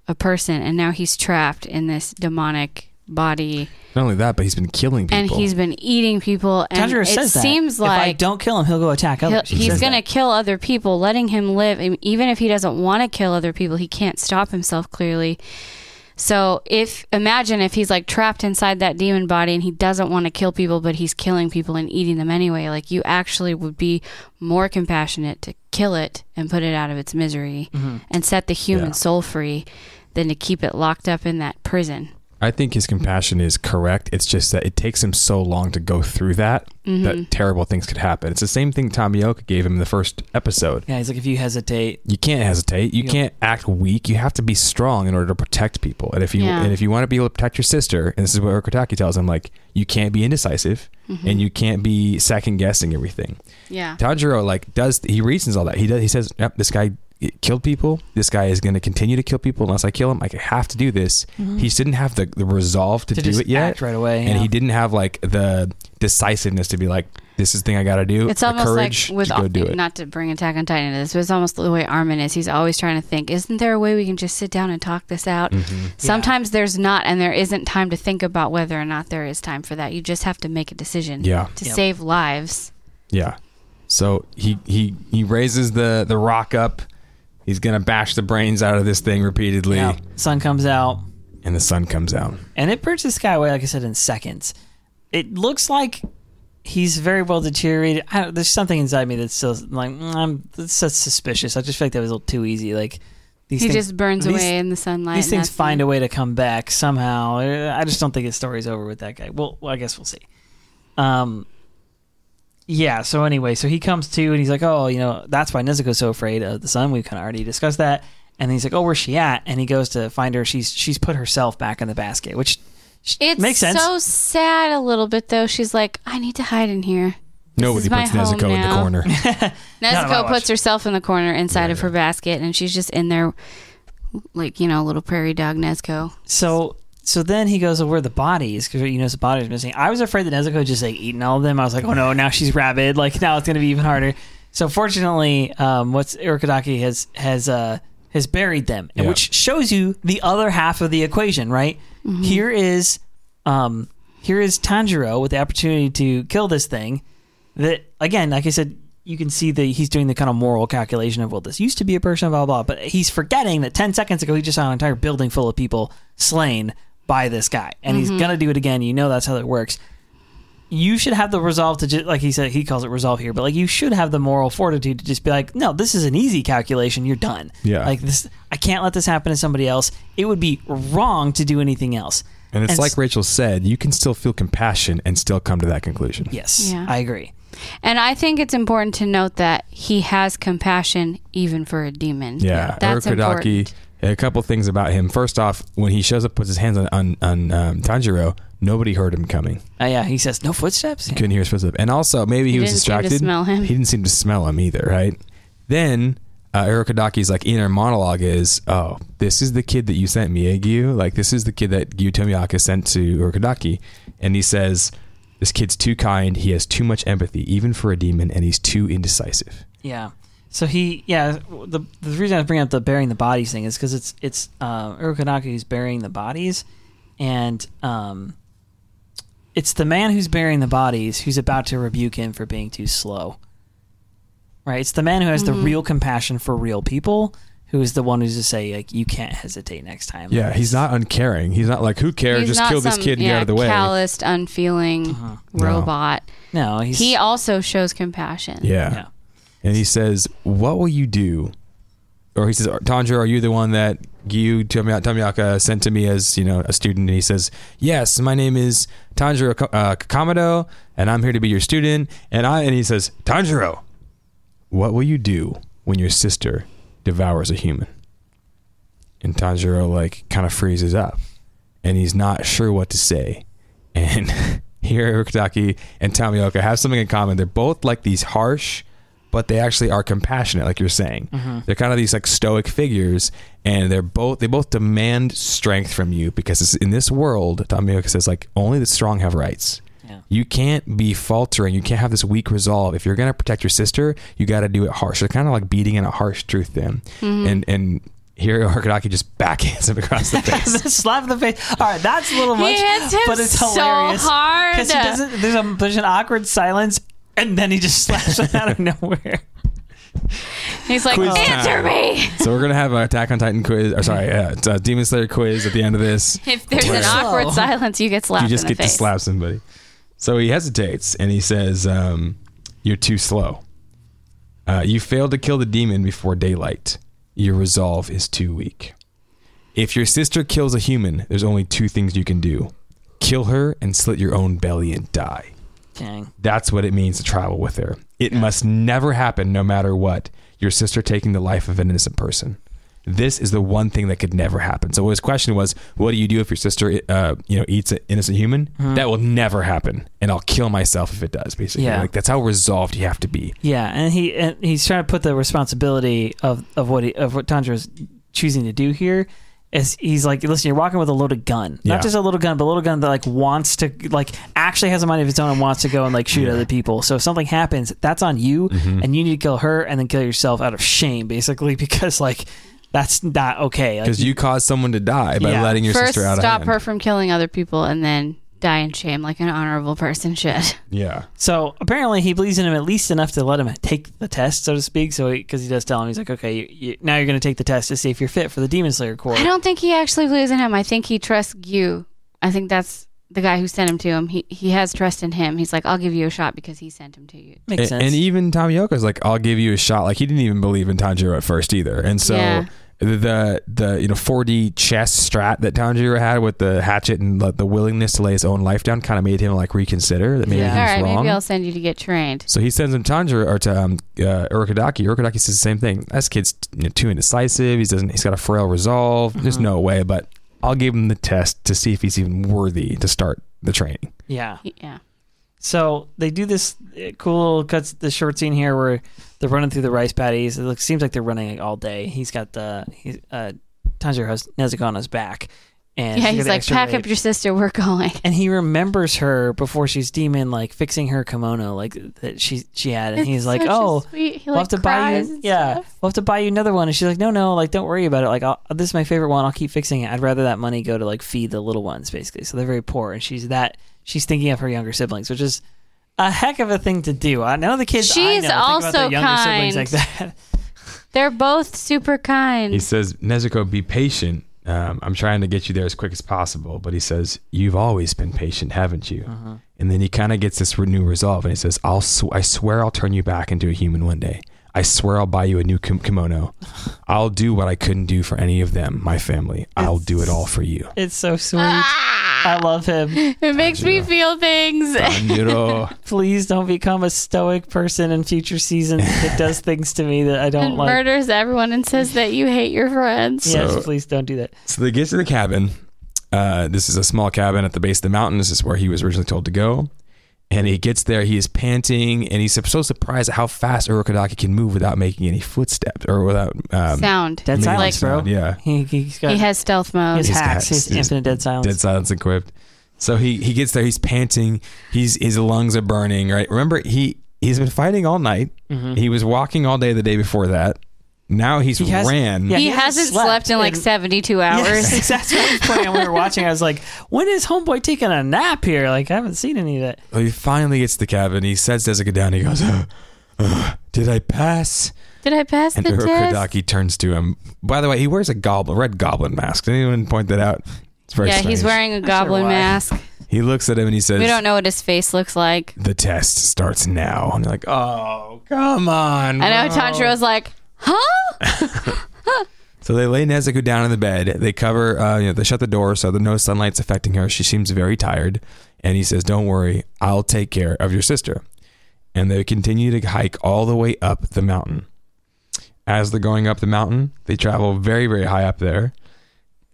a person, and now he's trapped in this demonic body, Not only that, but he's been killing people. and he's been eating people. And Tanjiro it says that. seems like if I don't kill him, he'll go attack He'll, others. He he's going to that. kill other people, letting him live. I mean, even if he doesn't want to kill other people, he can't stop himself clearly. So if imagine if he's like trapped inside that demon body and he doesn't want to kill people, but he's killing people and eating them anyway, like you actually would be more compassionate to kill it and put it out of its misery Mm-hmm. and set the human Yeah. soul free than to keep it locked up in that prison. I think his compassion is correct. It's just that it takes him so long to go through that Mm-hmm. that terrible things could happen. It's the same thing Tomioka gave him in the first episode. Yeah, he's like, if you hesitate, You can't hesitate. You Yep. can't act weak. You have to be strong in order to protect people. And if you Yeah. and if you want to be able to protect your sister, and this is what Urokodaki tells him, like you can't be indecisive Mm-hmm. and you can't be second guessing everything. Yeah. Tanjiro like does he reasons all that. He does. He says, "Yep, this guy killed people. This guy is going to continue to kill people unless I kill him. I have to do this." He just didn't have the, the resolve to, to do just it yet, act right away. and yeah. he didn't have like the decisiveness to be like, "This is the thing I got to do." It's the almost courage like with to go do it. not to bring Attack on Titan into this, but it's almost the way Armin is. He's always trying to think, isn't there a way we can just sit down and talk this out? Mm-hmm. Sometimes there's not, and there isn't time to think about whether or not there is time for that. You just have to make a decision yeah, to Yep. save lives. yeah. So he he he raises the the rock up. He's gonna bash the brains out of this thing repeatedly, yeah. Sun comes out. and the sun comes out. and it burns this guy away, like I said, in seconds. It looks like he's very well deteriorated. I don't, there's something inside me that's still like mm, I'm that's, that's suspicious. I just feel like that was a little too easy. Like these he things, just burns these- away in the sunlight. These and things find it. a way to come back somehow. Uh, I just don't think his story's over with that guy. Well, well I guess we'll see. Um, yeah. So anyway, so he comes to and he's like, oh, you know, that's why Nezuko's so afraid of the sun. We've kind of already discussed that. And he's like, oh, where's she at? And he goes to find her. She's she's put herself back in the basket, which it makes sense. so sad a little bit though. She's like, I need to hide in here. Nobody is my puts Nezuko in the now. corner. Not on my Nezuko watch. puts herself in the corner inside of her basket, and she's just in there, like you know, little prairie dog Nezuko. So so then he goes, well, where are the bodies? Because you know the bodies missing. I was afraid that Nezuko just like eating all of them. I was like, oh no, now she's rabid. Like now it's gonna be even harder. So fortunately, um, what's Urokodaki has has uh has buried them, Yeah. which shows you the other half of the equation, right? Here is um here is Tanjiro with the opportunity to kill this thing. That again, like I said, you can see that he's doing the kind of moral calculation of well, this used to be a person, blah blah. blah. But he's forgetting that ten seconds ago he just saw an entire building full of people slain by this guy, and he's mm-hmm. gonna do it again. You know that's how it works. You should have the resolve to just like he said he calls it resolve here, but like you should have the moral fortitude to just be like, no, this is an easy calculation. You're done. Yeah. Like this, I can't let this happen to somebody else. It would be wrong to do anything else. And it's And like s- Rachel said, you can still feel compassion and still come to that conclusion. Yes, Yeah. I agree. And I think it's important to note that he has compassion even for a demon. Yeah, that's Urokodaki. important. A couple things about him. First off, when he shows up, puts his hands on on, on um, Tanjiro, nobody heard him coming. Uh, yeah, he says no footsteps. Couldn't hear his footsteps. And also, maybe he, He was didn't seem to distracted. smell him. He didn't seem to smell him either, right? Then uh, Urokodaki's like inner monologue is, "Oh, this is the kid that you sent me, eh, Giyu? Like this is the kid that Giyu Tomioka sent to Urokodaki," and he says, "This kid's too kind. He has too much empathy, even for a demon, and he's too indecisive." Yeah. So he, yeah, the the reason I bring up the burying the bodies thing is because it's it's uh, Urokodaki who's burying the bodies, and um, it's the man who's burying the bodies who's about to rebuke him for being too slow. Right. It's the man who has the real compassion for real people who is the one who's to say like you can't hesitate next time. Yeah, he's not uncaring. He's not like, "Who cares? He's Just not kill this kid and yeah, get out of the way." Calloused, unfeeling No. robot. No, he's He also shows compassion. Yeah. yeah. And he says, "What will you do?" Or he says, "Tanjiro, are you the one that Giyu Tomioka sent to me as you know a student?" And he says, "Yes, my name is Tanjiro uh, Kamado, and I'm here to be your student." And I and he says, "Tanjiro, what will you do when your sister devours a human?" And Tanjiro like kind of freezes up, and he's not sure what to say. And here, Urokodaki and Tomioka have something in common. They're both like these harsh, but they actually are compassionate, like you're saying. Mm-hmm. They're kind of these like stoic figures, and they're both they both demand strength from you because it's, in this world, Tomioka says like only the strong have rights. Yeah. You can't be faltering. You can't have this weak resolve. If you're gonna protect your sister, you got to do it harsh. They're kind of like beating in a harsh truth. Then, mm-hmm. and and here Urokodaki just backhands him across the face. slap in the face. All right, that's a little much, He hits him but it's hilarious. so hilarious hard. because he doesn't. There's a there's an awkward silence, and then he just slaps him out of nowhere. He's like, Quiz answer time." me. So we're gonna have an Attack on Titan quiz, or sorry, uh, it's a Demon Slayer quiz at the end of this. If there's an awkward silence, you get slapped you just in the get to slap somebody. So he hesitates and he says, um, "You're too slow. Uh, you failed to kill the demon before daylight. Your resolve is too weak. If your sister kills a human, there's only two things you can do: kill her and slit your own belly and die." Dang. That's what it means to travel with her. It must never happen, no matter what. Your sister taking the life of an innocent person. This is the one thing that could never happen. So his question was, "What do you do if your sister, uh, you know, eats an innocent human? That will never happen, and I'll kill myself if it does." Basically, Yeah. like that's how resolved you have to be. Yeah, and he and he's trying to put the responsibility of of what he of what Tanjiro's choosing to do here. Is he's like, listen, you're walking with a loaded gun, Yeah. not just a little gun, but a little gun that like wants to like actually has a mind of its own and wants to go and like shoot other people. So if something happens, that's on you, Mm-hmm. and you need to kill her and then kill yourself out of shame, basically, because like that's not okay. Like, Because you caused someone to die by Yeah. letting your First, sister out stop of hand. her from killing other people, and then die in shame like an honorable person should. Yeah, So apparently he believes in him at least enough to let him take the test, so to speak. So because he, does tell him, he's like, okay, you, you, now you're going to take the test to see if you're fit for the Demon Slayer Corps. I don't think he actually believes in him. I think he trusts you. I think that's the guy who sent him to him. He he has trust in him. He's like, I'll give you a shot because he sent him to you. Makes and, sense. and even Tomioka's like, "I'll give you a shot." Like he didn't even believe in Tanjiro at first either, and so. Yeah. The the you know 4D chess strat that Tanjiro had with the hatchet and the, the willingness to lay his own life down kind of made him like reconsider that maybe Yeah. he All was right, wrong. maybe I'll send you to get trained. So he sends him Tanjiro or to um, uh, Urokodaki. Urokodaki says the same thing. This kid's you know, too indecisive. He doesn't. He's got a frail resolve. Mm-hmm. There's no way. But I'll give him the test to see if he's even worthy to start the training. yeah. Yeah. So they do this uh, cool little cuts, the short scene here where they're running through the rice paddies. It looks, seems like they're running like, all day. He's got the he's uh, Tanjiro has Nezuko on his back, and Yeah, he's like, pack weight. up your sister. We're going. and he remembers her before she's demon, like fixing her kimono, like that she she had, and he's like, "Oh, sweet- he, we'll like, have to buy you, yeah, stuff. we'll have to buy you another one." And she's like, "No, no, like don't worry about it. Like I'll, this is my favorite one. I'll keep fixing it. I'd rather that money go to like feed the little ones, basically. So they're very poor, and she's that she's thinking of her younger siblings, which is a heck of a thing to do. I know the kids. I She's know, think about also their younger siblings like kind. that. They're both super kind. He says, Nezuko, be patient. Um, I'm trying to get you there as quick as possible. But he says, You've always been patient, haven't you? And then he kind of gets this new resolve and he says, I'll sw- I swear I'll turn you back into a human one day. I swear I'll buy you a new kim- kimono. I'll do what I couldn't do for any of them, my family. I'll do it all for you. It's so sweet. I love him. it makes me feel things. Tanjiro. Please don't become a stoic person in future seasons that does things to me that I don't and like. murders everyone and says that you hate your friends. Yes, So- please don't do that. So they get to the cabin. Uh, this is a small cabin at the base of the mountain. This is where he was originally told to go. And he gets there, he is panting, and he's so surprised at how fast Urokodaki can move without making any footsteps or without um, Sound. Dead making silence, bro. sound. Yeah, He, he's got He has stealth he mode. has hacks. got- He's he's- infinite dead silence. dead silence equipped. So he he gets there, he's panting, he's his lungs are burning. Right, remember he he's been fighting all night. He was walking all day the day before that. Now he's He has- ran. yeah, he, he hasn't hasn't slept slept, in like 72 hours. Yes, that's what I was playing. When we were watching, I was like, "When is Homeboy taking a nap here? Like, I haven't seen any of that." Well, he finally gets to the cabin. He sets Nezuko down. He goes, uh, uh, "Did I pass?" Did I pass And the test? Urokodaki turns to him. By the way, he wears a goblin, red goblin mask. Did anyone point that out? It's very Yeah, he's wearing a goblin why. mask. He looks at him and he says, We don't know what his face looks like. "The test starts now." And you're like, "Oh, come on!" I know bro." Tanjiro's like, huh? So they lay Nezuko down in the bed. They cover, uh, you know, they shut the door so that no sunlight's affecting her. She seems very tired. And he says, Don't worry, I'll take care of your sister. And they continue to hike all the way up the mountain. As they're going up the mountain, they travel very, very high up there.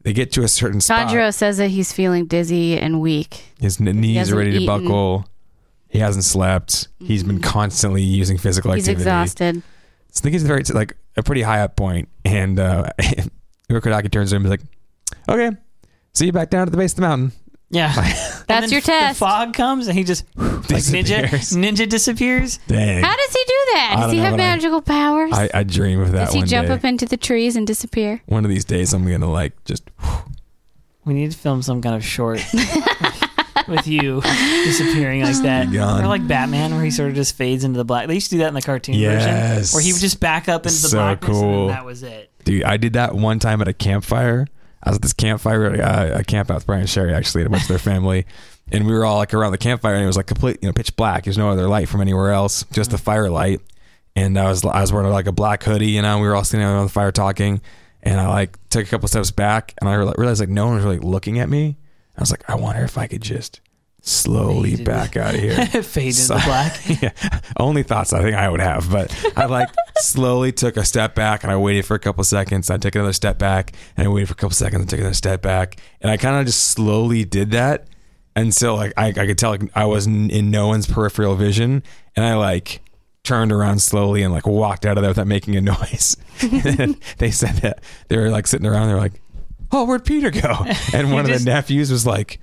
They get to a certain spot. Tanjiro says that he's feeling dizzy and weak. His n- knees are ready to eaten. buckle. He hasn't slept. He's been constantly using physical He's activity. exhausted. So I think it's very like a pretty high up point, and uh, Urokodaki turns to him and is like, "Okay, see you back down at the base of the mountain." Yeah, That's your then your The fog comes and he just like ninja Disappears. ninja disappears. Dang, How does he do that? I Does don't he know, have but I- magical powers? I, I dream of that Does he one jump day. up into the trees and disappear? one of these days, I'm gonna like just. We need to film some kind of short with you disappearing like that, Gone. or like Batman, where he sort of just fades into the black. They used to do that in the cartoon Yes. version, where he would just back up into the So blackness, and cool. then that was it. Dude, I did that one time at a campfire. I was at this campfire, uh, a camp out with Brian and Sherry actually, and a bunch of their family, and we were all like around the campfire, and it was like complete, you know, pitch black. There's no other light from anywhere else, just the firelight. And I was I was wearing like a black hoodie, you know. We were all sitting around the fire talking, and I like took a couple steps back, and I realized like no one was really looking at me. I was like, I wonder if I could just slowly Fade back out of here. Fade into So- the black. yeah, only thoughts I think I would have, but I like slowly took a step back and I waited for a couple seconds. I took another step back and I waited for a couple seconds and took another step back, and I kind of just slowly did that until like I, I could tell like I was in, no one's peripheral vision, and I like turned around slowly and like walked out of there without making a noise. and they said that they were like sitting around, they're like, "Oh, where'd Peter go?" And one of just- the nephews was like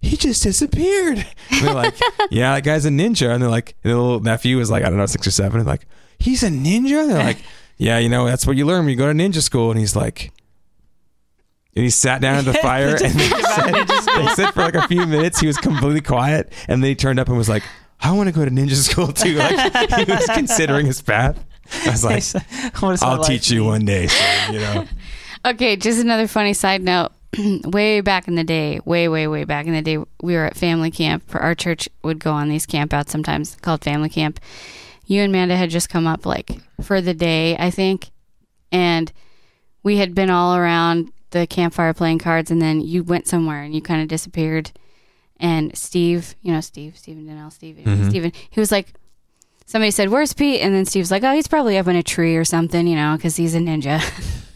he just disappeared. And they're like, yeah, that guy's a ninja. And they're like, the little nephew is like, I don't know, six or seven. And like, he's a ninja? And they're like, yeah, you know, that's what you learn when you go to ninja school. And he's like, and he sat down at the fire and they said, they said for like a few minutes, he was completely quiet. And then he turned up and was like, I want to go to ninja school too. Like he was considering his path. I was like, What is that I'll teach you one day, son, you know. Okay, just another funny side note. way back in the day, way, way, way back in the day, we were at family camp. For our church would go on these campouts sometimes called family camp. You and Amanda had just come up like for the day, I think, and we had been all around the campfire playing cards, and then you went somewhere and you kind of disappeared. And Steve, you know Steve, Stephen Donnell, Steve, Mhm. Stephen, he was like, somebody said, "Where's Pete?" And then Steve's like, "Oh, he's probably up in a tree or something, you know, because he's a ninja."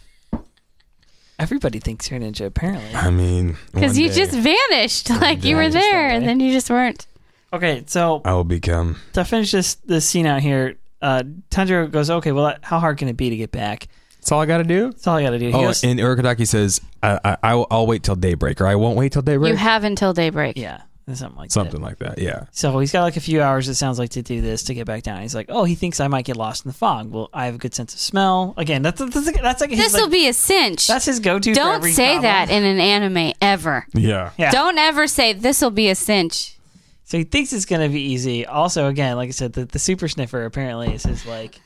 Everybody thinks you're a ninja, apparently. I mean, Because you day just vanished. Like you were there and then you just weren't. Okay, so I will become. to finish this this scene out here, uh, Tanjiro goes, "Okay, well, how hard can it be to get back?" That's all I got to do. That's all I got to do. He Oh, goes, and Urokodaki says, I, I, I will, I'll wait till daybreak, or I won't wait till daybreak. You have until daybreak. yeah, something like Something that. like that. Yeah. So he's got like a few hours. It sounds like to do this to get back down. He's like, "Oh, he thinks I might get lost in the fog." Well, I have a good sense of smell. Again, that's that's, like- that's like This will like, be a cinch. that's his go-to. Don't every say problem. that in an anime ever. Yeah. Yeah. Don't ever say this will be a cinch. So he thinks it's gonna be easy. Also, again, like I said, the, the super sniffer apparently is his like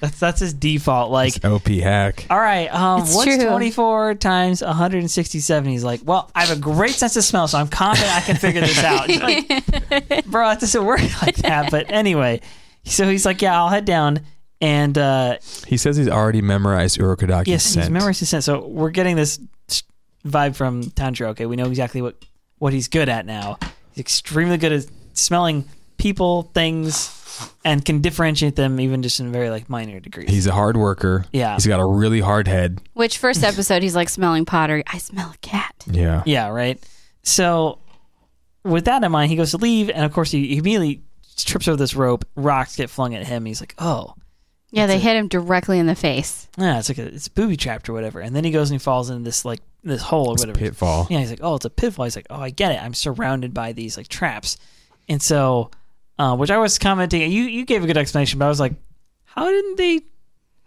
that's that's his default. Like, OP hack. all right, um, It's what's true. twenty four times one hundred and sixty seven? He's like, well, I have a great sense of smell, so I'm confident I can figure this out. It's like, bro, it doesn't work like that. But anyway, so he's like, yeah, I'll head down. And uh, He says he's already memorized Urokodaki's yes, scent. he's memorized his scent. So we're getting this vibe from Tanjiro. Okay, we know exactly what what he's good at now. He's extremely good at smelling people, things, and can differentiate them even just in very like minor degrees. He's a hard worker. Yeah. He's got a really hard head. Which first episode he's like smelling pottery. I smell a cat. Yeah. yeah, right. So with that in mind, he goes to leave, and of course, he, he immediately trips over this rope. Rocks get flung at him. He's like, "Oh, Yeah, they it. hit him directly in the face. yeah, it's like a it's booby trapped or whatever." And then he goes and he falls into this like this hole or It's a whatever. pitfall. Yeah, he's like, "Oh, it's a pitfall." He's like, "Oh, I get it. I'm surrounded by these like traps," and so, uh, which I was commenting. You you gave a good explanation, but I was like, "How didn't they?"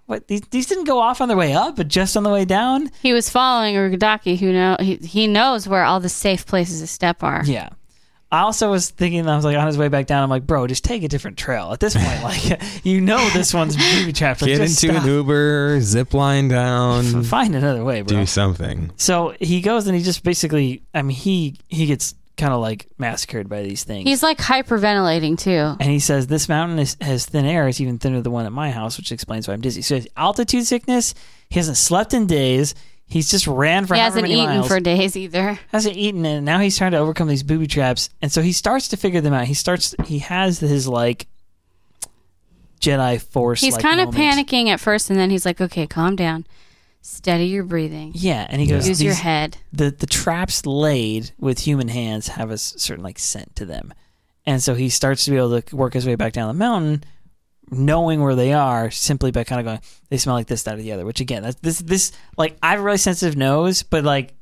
What these these didn't go off on their way up, but just on the way down. He was following Urokodaki, who know he, he knows where all the safe places to step are. Yeah. I also was thinking, I was like on his way back down. I'm like, bro, just take a different trail. At this point, like you know, this one's booby trapped. Like, Get just into stop. an Uber, zip line down, Find another way, bro. do something. So he goes and he just basically, I mean, he he gets kind of like massacred by these things. He's like hyperventilating too. and he says this mountain is, has thin air. It's even thinner than the one at my house, which explains why I'm dizzy. So altitude sickness. He hasn't slept in days. He's just ran for He hasn't eaten miles. for days either. hasn't eaten and now he's trying to overcome these booby traps and so he starts to figure them out he starts he has his like jedi force He's kind of panicking at first, and then he's like, "Okay, calm down, steady your breathing, yeah and he goes use your head." the the traps laid with human hands have a certain like scent to them and so he starts to be able to work his way back down the mountain knowing where they are simply by kind of going they smell like this that or the other which again that's this this like i have a really sensitive nose but like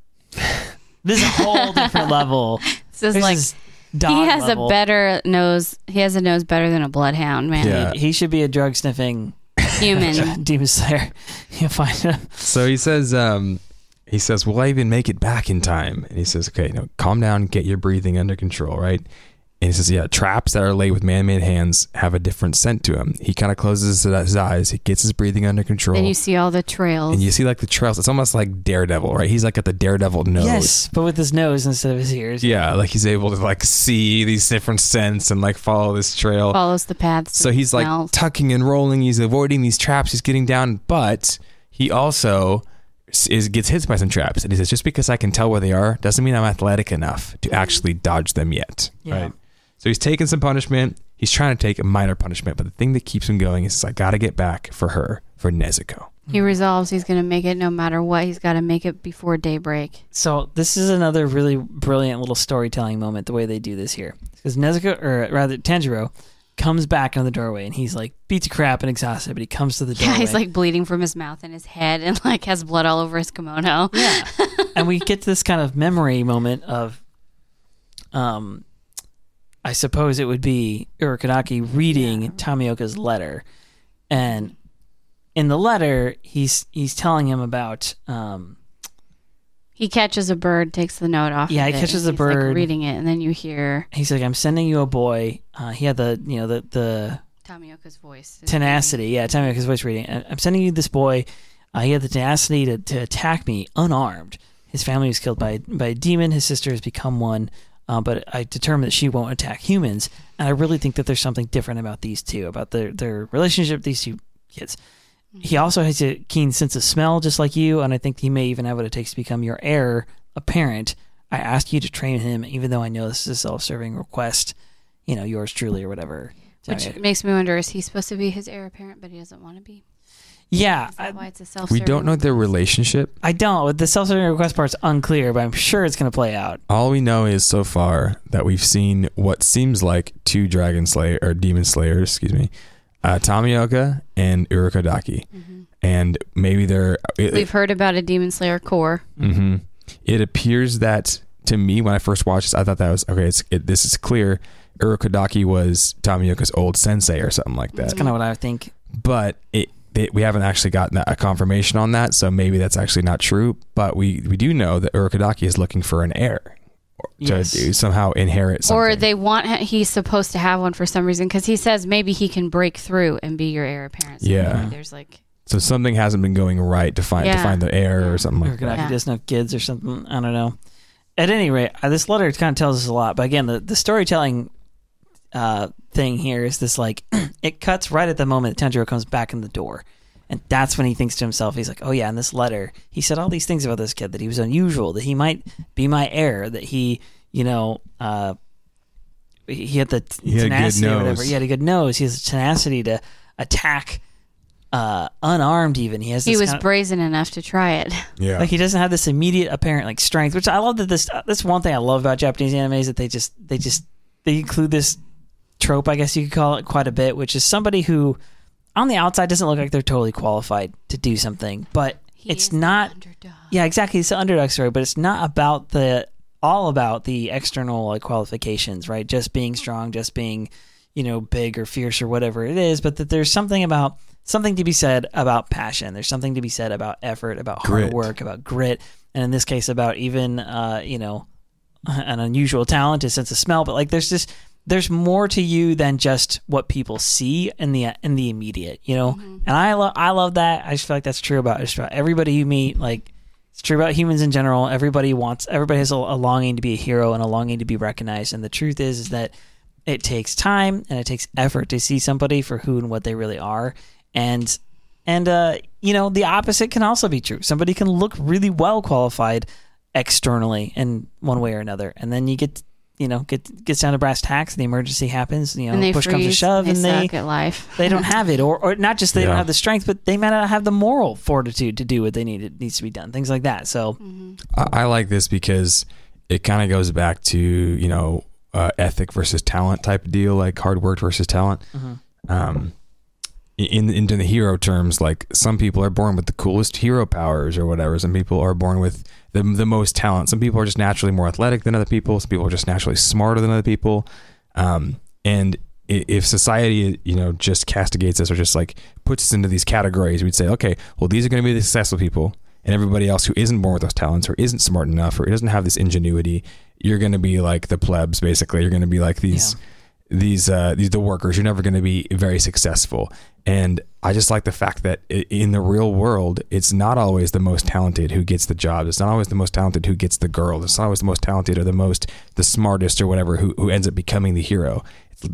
this is a whole different level This is This like is he has level. a better nose. He has a nose better than a bloodhound, man. Yeah. He should be a drug sniffing Human. demon slayer. You'll find him. So he says, um, he says, "Will I even make it back in time?" And he says, "Okay, no, calm down, get your breathing under control, right?" And he says, "Yeah, traps that are laid with man-made hands have a different scent to him." He kind of closes his eyes, he gets his breathing under control, then you see all the trails. and you see like the trails. It's almost like Daredevil, right? He's like at the Daredevil nose. Yes, but with his nose instead of his ears. Yeah, like he's able to like see these different scents and like follow this trail. follows the paths. So he's like smells. tucking and rolling. He's avoiding these traps. He's getting down, but he also is gets hit by some traps. And he says, just because I can tell where they are doesn't mean I'm athletic enough to actually dodge them yet. Yeah. Right. So he's taking some punishment. He's trying to take a minor punishment, but the thing that keeps him going is I got to get back for her for Nezuko. he resolves he's going to make it no matter what. He's got to make it before daybreak. So this is another really brilliant little storytelling moment. The way they do this here, because Nezuko, or rather Tanjiro, comes back in the doorway and he's like beats a crap and exhausted, but he comes to the doorway. Yeah, he's like bleeding from his mouth and his head, and like has blood all over his kimono. Yeah. and we get to this kind of memory moment of, um, I suppose it would be Urokodaki reading Tomioka's letter, and in the letter he's he's telling him about um He catches a bird, takes the note off. Yeah, he catches a he's, like, bird. reading it, and then you hear he's like I'm sending you a boy. Uh, he had the you know the the Tomioka's voice. tenacity. Yeah, Tomioka's voice reading. "I- I'm sending you this boy. Uh, he had the tenacity to, to attack me unarmed. His family was killed by by a demon. His sister has become one. Uh, but I determined that she won't attack humans. And I really think that there's something different about these two, about their their relationship. These two kids. He also has a keen sense of smell, just like you, and I think he may even have what it takes to become your heir apparent. I ask you to train him, even though I know this is a self-serving request. You know, yours truly or whatever. Which makes me wonder: Is he supposed to be his heir apparent, but he doesn't want to be? Yeah, Is I, why it's a self? We don't know their relationship. I don't. The self-serving request part's unclear, but I'm sure it's going to play out. All we know is so far that we've seen what seems like two Dragon Slayer or Demon Slayers, excuse me, uh, Tomioka and Urokodaki, and maybe they're. It, We've heard about a demon slayer corps. hmm It appears that to me when I first watched this, I thought that was okay. It's it, this is clear. Urokodaki was Tomioka's old sensei or something like that, That's kind of what I think. but it. They, we haven't actually gotten a confirmation on that, so maybe that's actually not true. But we, we do know that Urokodaki is looking for an heir to Yes. do- somehow inherit something. Or they want he's supposed to have one for some reason because he says maybe he can break through and be your heir apparent. So Yeah. there's like So something hasn't been going right to find to find the heir or something like Urokodaki that. Yeah. doesn't have kids or something. I don't know. At any rate, uh, this letter kind of tells us a lot. But again, the, the storytelling uh, thing here is this like, it cuts right at the moment that Tanjiro comes back in the door. And that's when he thinks to himself, he's like, oh yeah, in this letter, he said all these things about this kid, that he was unusual, that he might be my heir, that he, you know, uh, he had the He had tenacity or whatever. nose. He had a good nose. He has the tenacity to attack uh, unarmed. Even he has. He was kind of- brazen enough to try it. Yeah. like he doesn't have this immediate apparent like strength, which I love that this. Uh, that's one thing I love about Japanese anime is that they just they just they include this trope, I guess you could call it, quite a bit, which is somebody who on the outside doesn't look like they're totally qualified to do something, but He it's not. underdog. Yeah, exactly. It's an underdog story, but it's not about the all about the external like qualifications, right? Just being strong, just being, you know, big or fierce or whatever it is, but that there's something about something to be said about passion. There's something to be said about effort, about hard work, about grit, and in this case about even uh, you know, an unusual talent, a sense of smell, but like there's just there's more to you than just what people see in the in the immediate, you know. And I love I love that. I just feel like that's true about just about everybody you meet. Like it's true about humans in general. Everybody wants everybody has a, a longing to be a hero and a longing to be recognized. And the truth is is that it takes time and it takes effort to see somebody for who and what they really are. And and uh, you know the opposite can also be true. Somebody can look really well qualified externally in one way or another, and then you get you know get gets down to brass tacks, and the emergency happens. You know, and they push freeze, comes to shove, they and they suck at life. they don't have it, or or not just they Yeah. don't have the strength, but they might not have the moral fortitude to do what they need it needs to be done. Things like that. So I, I like this because it kind of goes back to you know uh, ethic versus talent type of deal, like hard work versus talent. Um, in into the hero terms, like some people are born with the coolest hero powers or whatever. Some people are born with the the most talent. Some people are just naturally more athletic than other people. Some people are just naturally smarter than other people. Um, and if society, you know, just castigates us or just like puts us into these categories, we'd say, okay, well, these are going to be the successful people, and everybody else who isn't born with those talents or isn't smart enough or doesn't have this ingenuity, you're going to be like the plebs. Basically, you're going to be like these these uh, these the workers. You're never going to be very successful. And I just like the fact that in the real world, it's not always the most talented who gets the job. It's not always the most talented who gets the girl. It's not always the most talented or the most the smartest or whatever who, who ends up becoming the hero.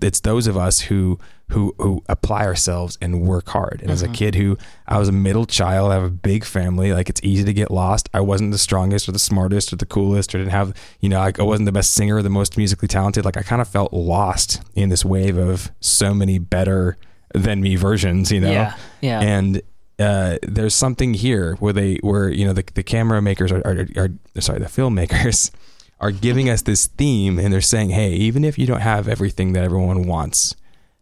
It's, those of us who who who apply ourselves and work hard. And as a kid who I was a middle child, I have a big family. Like it's easy to get lost. I wasn't the strongest or the smartest or the coolest or didn't have you know I, I wasn't the best singer or the most musically talented. Like I kind of felt lost in this wave of so many better than me versions. You know. Yeah, yeah. And uh, there's something here where they where you know the the camera makers are, are, are sorry the filmmakers are giving us this theme and they're saying hey even if you don't have everything that everyone wants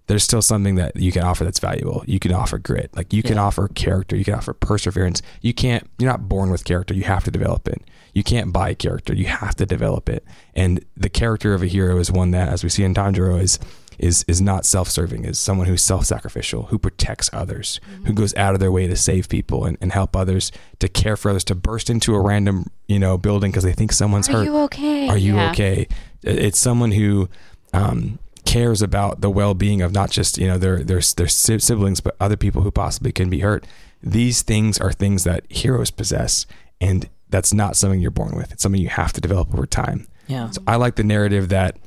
there's still something that you can offer that's valuable. You can offer grit. Like you can Yeah. offer character. You can offer perseverance. You can't you're not born with character. You have to develop it. You can't buy character. You have to develop it. And the character of a hero is one that as we see in Tanjiro is is is not self-serving is someone who's self-sacrificial who protects others who goes out of their way to save people and, and help others to care for others to burst into a random you know building because they think someone's hurt. Are you okay? are you Yeah. okay? It's someone who um, cares about the well-being of not just you know their their their siblings, but other people who possibly can be hurt. These things are things that heroes possess, and that's not something you're born with. It's something you have to develop over time. yeah. So I like the narrative that,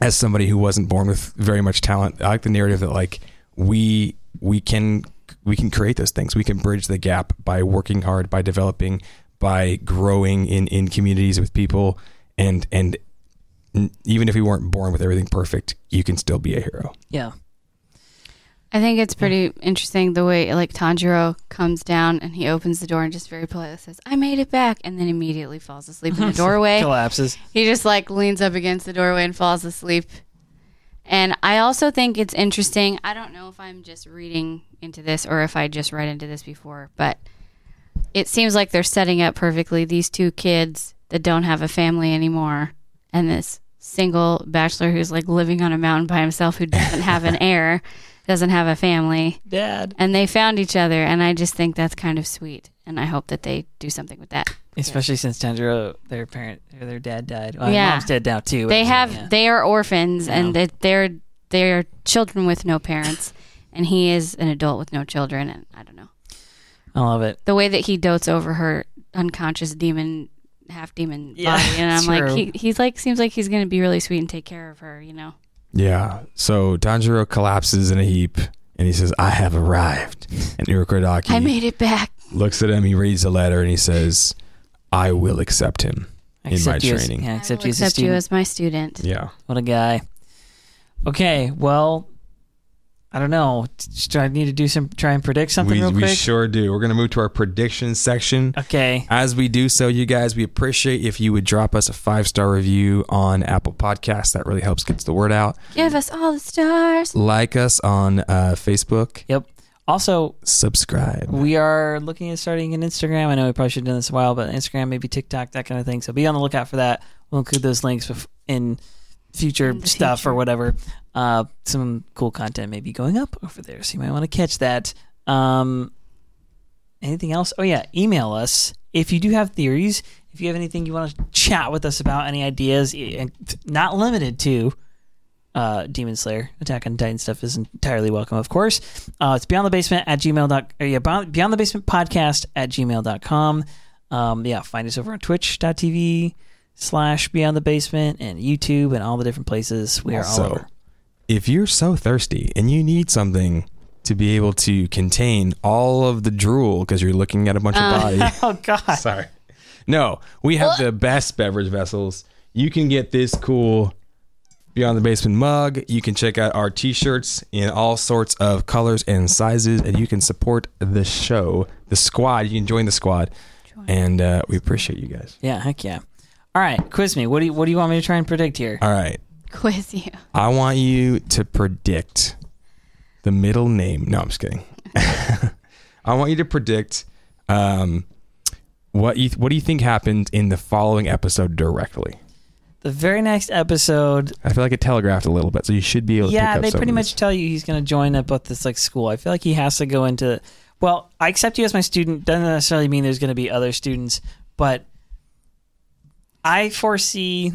as somebody who wasn't born with very much talent, I like the narrative that like we we can we can create those things. We can bridge the gap by working hard, by developing, by growing in in communities with people, and and even if we weren't born with everything perfect, you can still be a hero. Yeah. I think it's pretty interesting the way like Tanjiro comes down and he opens the door and just very politely says, "I made it back," and then immediately falls asleep in the doorway. Collapses. he just like leans up against the doorway and falls asleep. And I also think it's interesting. I don't know if I'm just reading into this or if I just read into this before, but it seems like they're setting up perfectly these two kids that don't have a family anymore and this single bachelor who's like living on a mountain by himself who doesn't have an heir, doesn't have a family, Dad. and they found each other and I just think that's kind of sweet and I hope that they do something with that. Especially since Tanjiro, their parent, their dad died. Well, Yeah. mom's dead now too. They have yeah. they are orphans and Yeah. that they're they're children with no parents and he is an adult with no children and I don't know. I love it. The way that he dotes over her unconscious demon half demon Yeah, body and I'm true. like he he's like seems like he's going to be really sweet and take care of her, you know. Yeah. So Tanjiro collapses in a heap, and he says, "I have arrived." And Urokodaki I made it back. looks at him. He reads the letter, and he says, "I will accept him." I In my accept you as- training. yeah, I accept will you as accept you as my student. Yeah. What a guy. Okay, well, I don't know. Do I need to do some try and predict something we, real we quick? sure do. We're gonna move to our prediction section. okay. As we do so, you guys, we appreciate if you would drop us a five star review on Apple Podcasts. That really helps get the word out. Give us all the stars. Like us on uh, Facebook. Yep. Also, Subscribe. we are looking at starting an Instagram. I know we probably should have done this a while, but Instagram, maybe TikTok, that kind of thing. So be on the lookout for that. We'll include those links in future stuff future. or whatever. Uh, some cool content may be going up over there, so you might want to catch that. Um, anything else? Oh yeah, email us if you do have theories. If you have anything you want to chat with us about, any ideas, and not limited to uh, Demon Slayer, Attack on Titan stuff is entirely welcome, of course. Uh, it's beyond the basement at gmail. Dot, yeah, beyond, beyond the basement podcast at gmail.com. Um, yeah, find us over on twitch.tv slash beyond the basement and YouTube and all the different places. We are all over. if you're so thirsty and you need something to be able to contain all of the drool because you're looking at a bunch Uh. of body. Oh, God. Sorry. No, we have the best beverage vessels. You can get this cool Beyond the Basement mug. You can check out our t shirts in all sorts of colors and sizes, and you can support the show, the squad. You can join the squad. And uh, we appreciate you guys. Yeah, heck yeah. All right, quiz me. What do you, what do you want me to try and predict here? All right. Quiz you. I want you to predict the middle name. No, I'm just kidding. I want you to predict um, what you what do you think happened in the following episode directly. The very next episode, I feel like it telegraphed a little bit, so you should be able to. pick yeah, up they some pretty of much this. tell you he's going to join up at this like school. I feel like he has to go into. Well, I accept you as my student. Doesn't necessarily mean there's going to be other students, but I foresee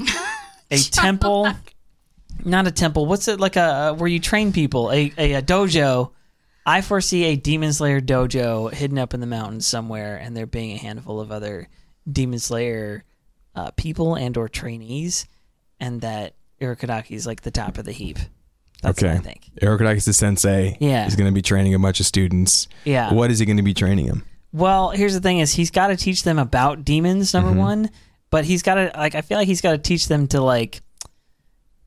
a temple. Not a temple. What's it like a where you train people? A, a a dojo. I foresee a Demon Slayer dojo hidden up in the mountains somewhere, and there being a handful of other Demon Slayer uh, people and or trainees, and that Urokodaki is like the top of the heap. That's okay. what I think. Urokodaki's the sensei. Yeah. He's going to be training a bunch of students. Yeah. What is he going to be training them? Well, here's the thing: is he's got to teach them about demons, number Mm-hmm. one. But he's got to like I feel like he's got to teach them to like,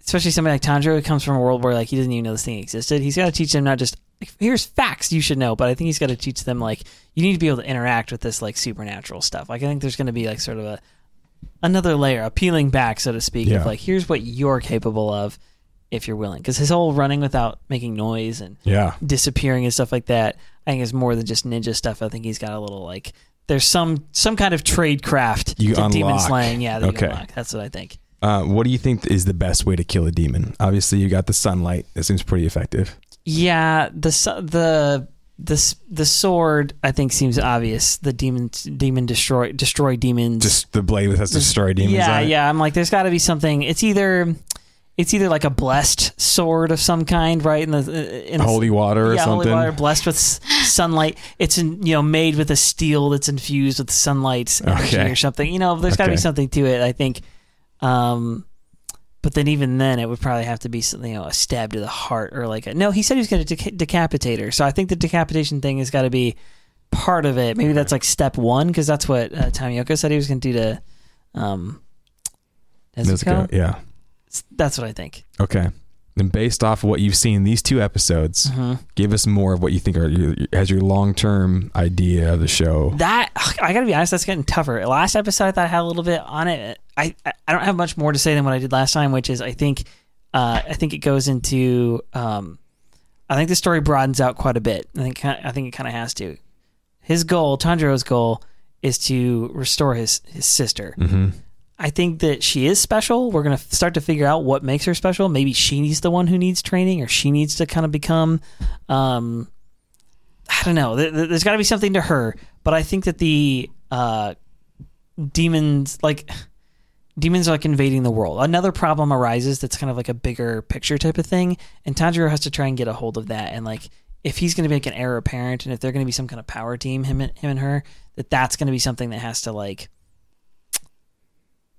especially somebody like Tanjiro who comes from a world where like he doesn't even know this thing existed. He's got to teach them not just like, here's facts you should know, but I think he's got to teach them like you need to be able to interact with this like supernatural stuff. Like I think there's going to be like sort of a another layer, a peeling back, so to speak, Yeah. of like here's what you're capable of if you're willing. Because his whole running without making noise and Yeah. disappearing and stuff like that. I think is more than just ninja stuff. I think he's got a little like there's some some kind of trade craft You to demon slaying. Yeah, that Okay. unlock. That's what I think. Uh, what do you think is the best way to kill a demon? Obviously, you got the sunlight. That seems pretty effective. Yeah, the the the the sword I think seems obvious. The demon demon destroy destroy demons. Just the blade that has destroy demons. yeah, on it. yeah. I'm like, there's got to be something. It's either it's either like a blessed sword of some kind, right? In the in Holy water or yeah, something. holy water blessed with sunlight. It's in, you know made with a steel that's infused with sunlight Okay. or something. You know, there's got to be something to it. I think. Um, but then even then, it would probably have to be something, you know, a stab to the heart or like a no. He said he was going to deca- decapitate her, so I think the decapitation thing has got to be part of it. Maybe that's like step one because that's what uh, Tomioka said he was going to do to um, Nezuko. Nezuko, Yeah. That's what I think. Okay. And based off of what you've seen in these two episodes, Mhm. give us more of what you think are your, as your long term idea of the show. That I gotta be honest, that's getting tougher. Last episode, I thought I had a little bit on it. I I don't have much more to say than what I did last time, which is I think uh, I think it goes into um, I think the story broadens out quite a bit. I think I think it kind of has to. His goal, Tanjiro's goal, is to restore his his sister. hmm I think that she is special. We're gonna start to figure out what makes her special. Maybe she's the one who needs training, or she needs to kind of become. Um, I don't know. There- there- There's got to be something to her, but I think that the uh, demons, like demons, are like invading the world. Another problem arises that's kind of like a bigger picture type of thing, and Tanjiro has to try and get a hold of that. And like, if he's going to like an heir apparent, and if they're going to be some kind of power team, him and him and her, that that's going to be something that has to like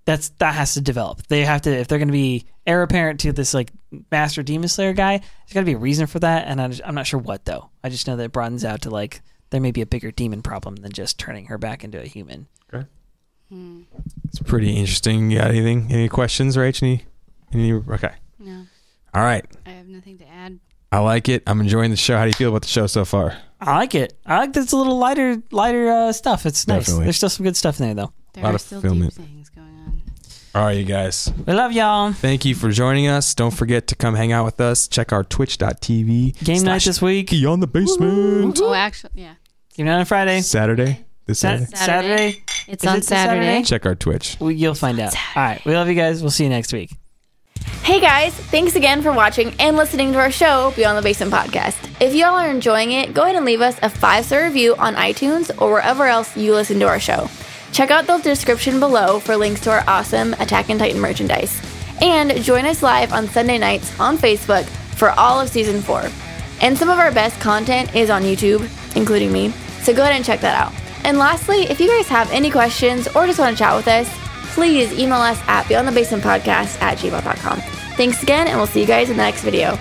that's that has to develop. They have to if they're going to be heir apparent to this like master demon slayer guy. There's got to be a reason for that, and I just, I'm not sure what though. I just know that it broadens out to like there may be a bigger demon problem than just turning her back into a human. Hmm. It's pretty interesting. You got anything? Any questions, Rach? Any? any okay. No, All right. I have nothing to add. I like it. I'm enjoying the show. How do you feel about the show so far? I like it. I like this a little lighter, lighter uh, stuff. It's nice. Definitely. There's still some good stuff in there, though. There Lot are of still fulfillment. deep things going on. All right, you guys. We love y'all. Thank you for joining us. Don't forget to come hang out with us. Check our twitch.tv. Game night this week. Beyond the basement. Oh, actually, yeah. Game night on Friday. Saturday. This Sat- Saturday. Saturday. Saturday. It's Is on it Saturday. Saturday? Check our Twitch. We, you'll find out. All right. We love you guys. We'll see you next week. Hey guys, thanks again for watching and listening to our show, Beyond the Basement Podcast. If y'all are enjoying it, go ahead and leave us a five star review on iTunes or wherever else you listen to our show. Check out the description below for links to our awesome Attack on Titan merchandise. And join us live on Sunday nights on Facebook for all of season four. And some of our best content is on YouTube, including me, so go ahead and check that out. And lastly, if you guys have any questions or just want to chat with us, please email us at beyondthebasementpodcast at gmail.com. Thanks again, and we'll see you guys in the next video.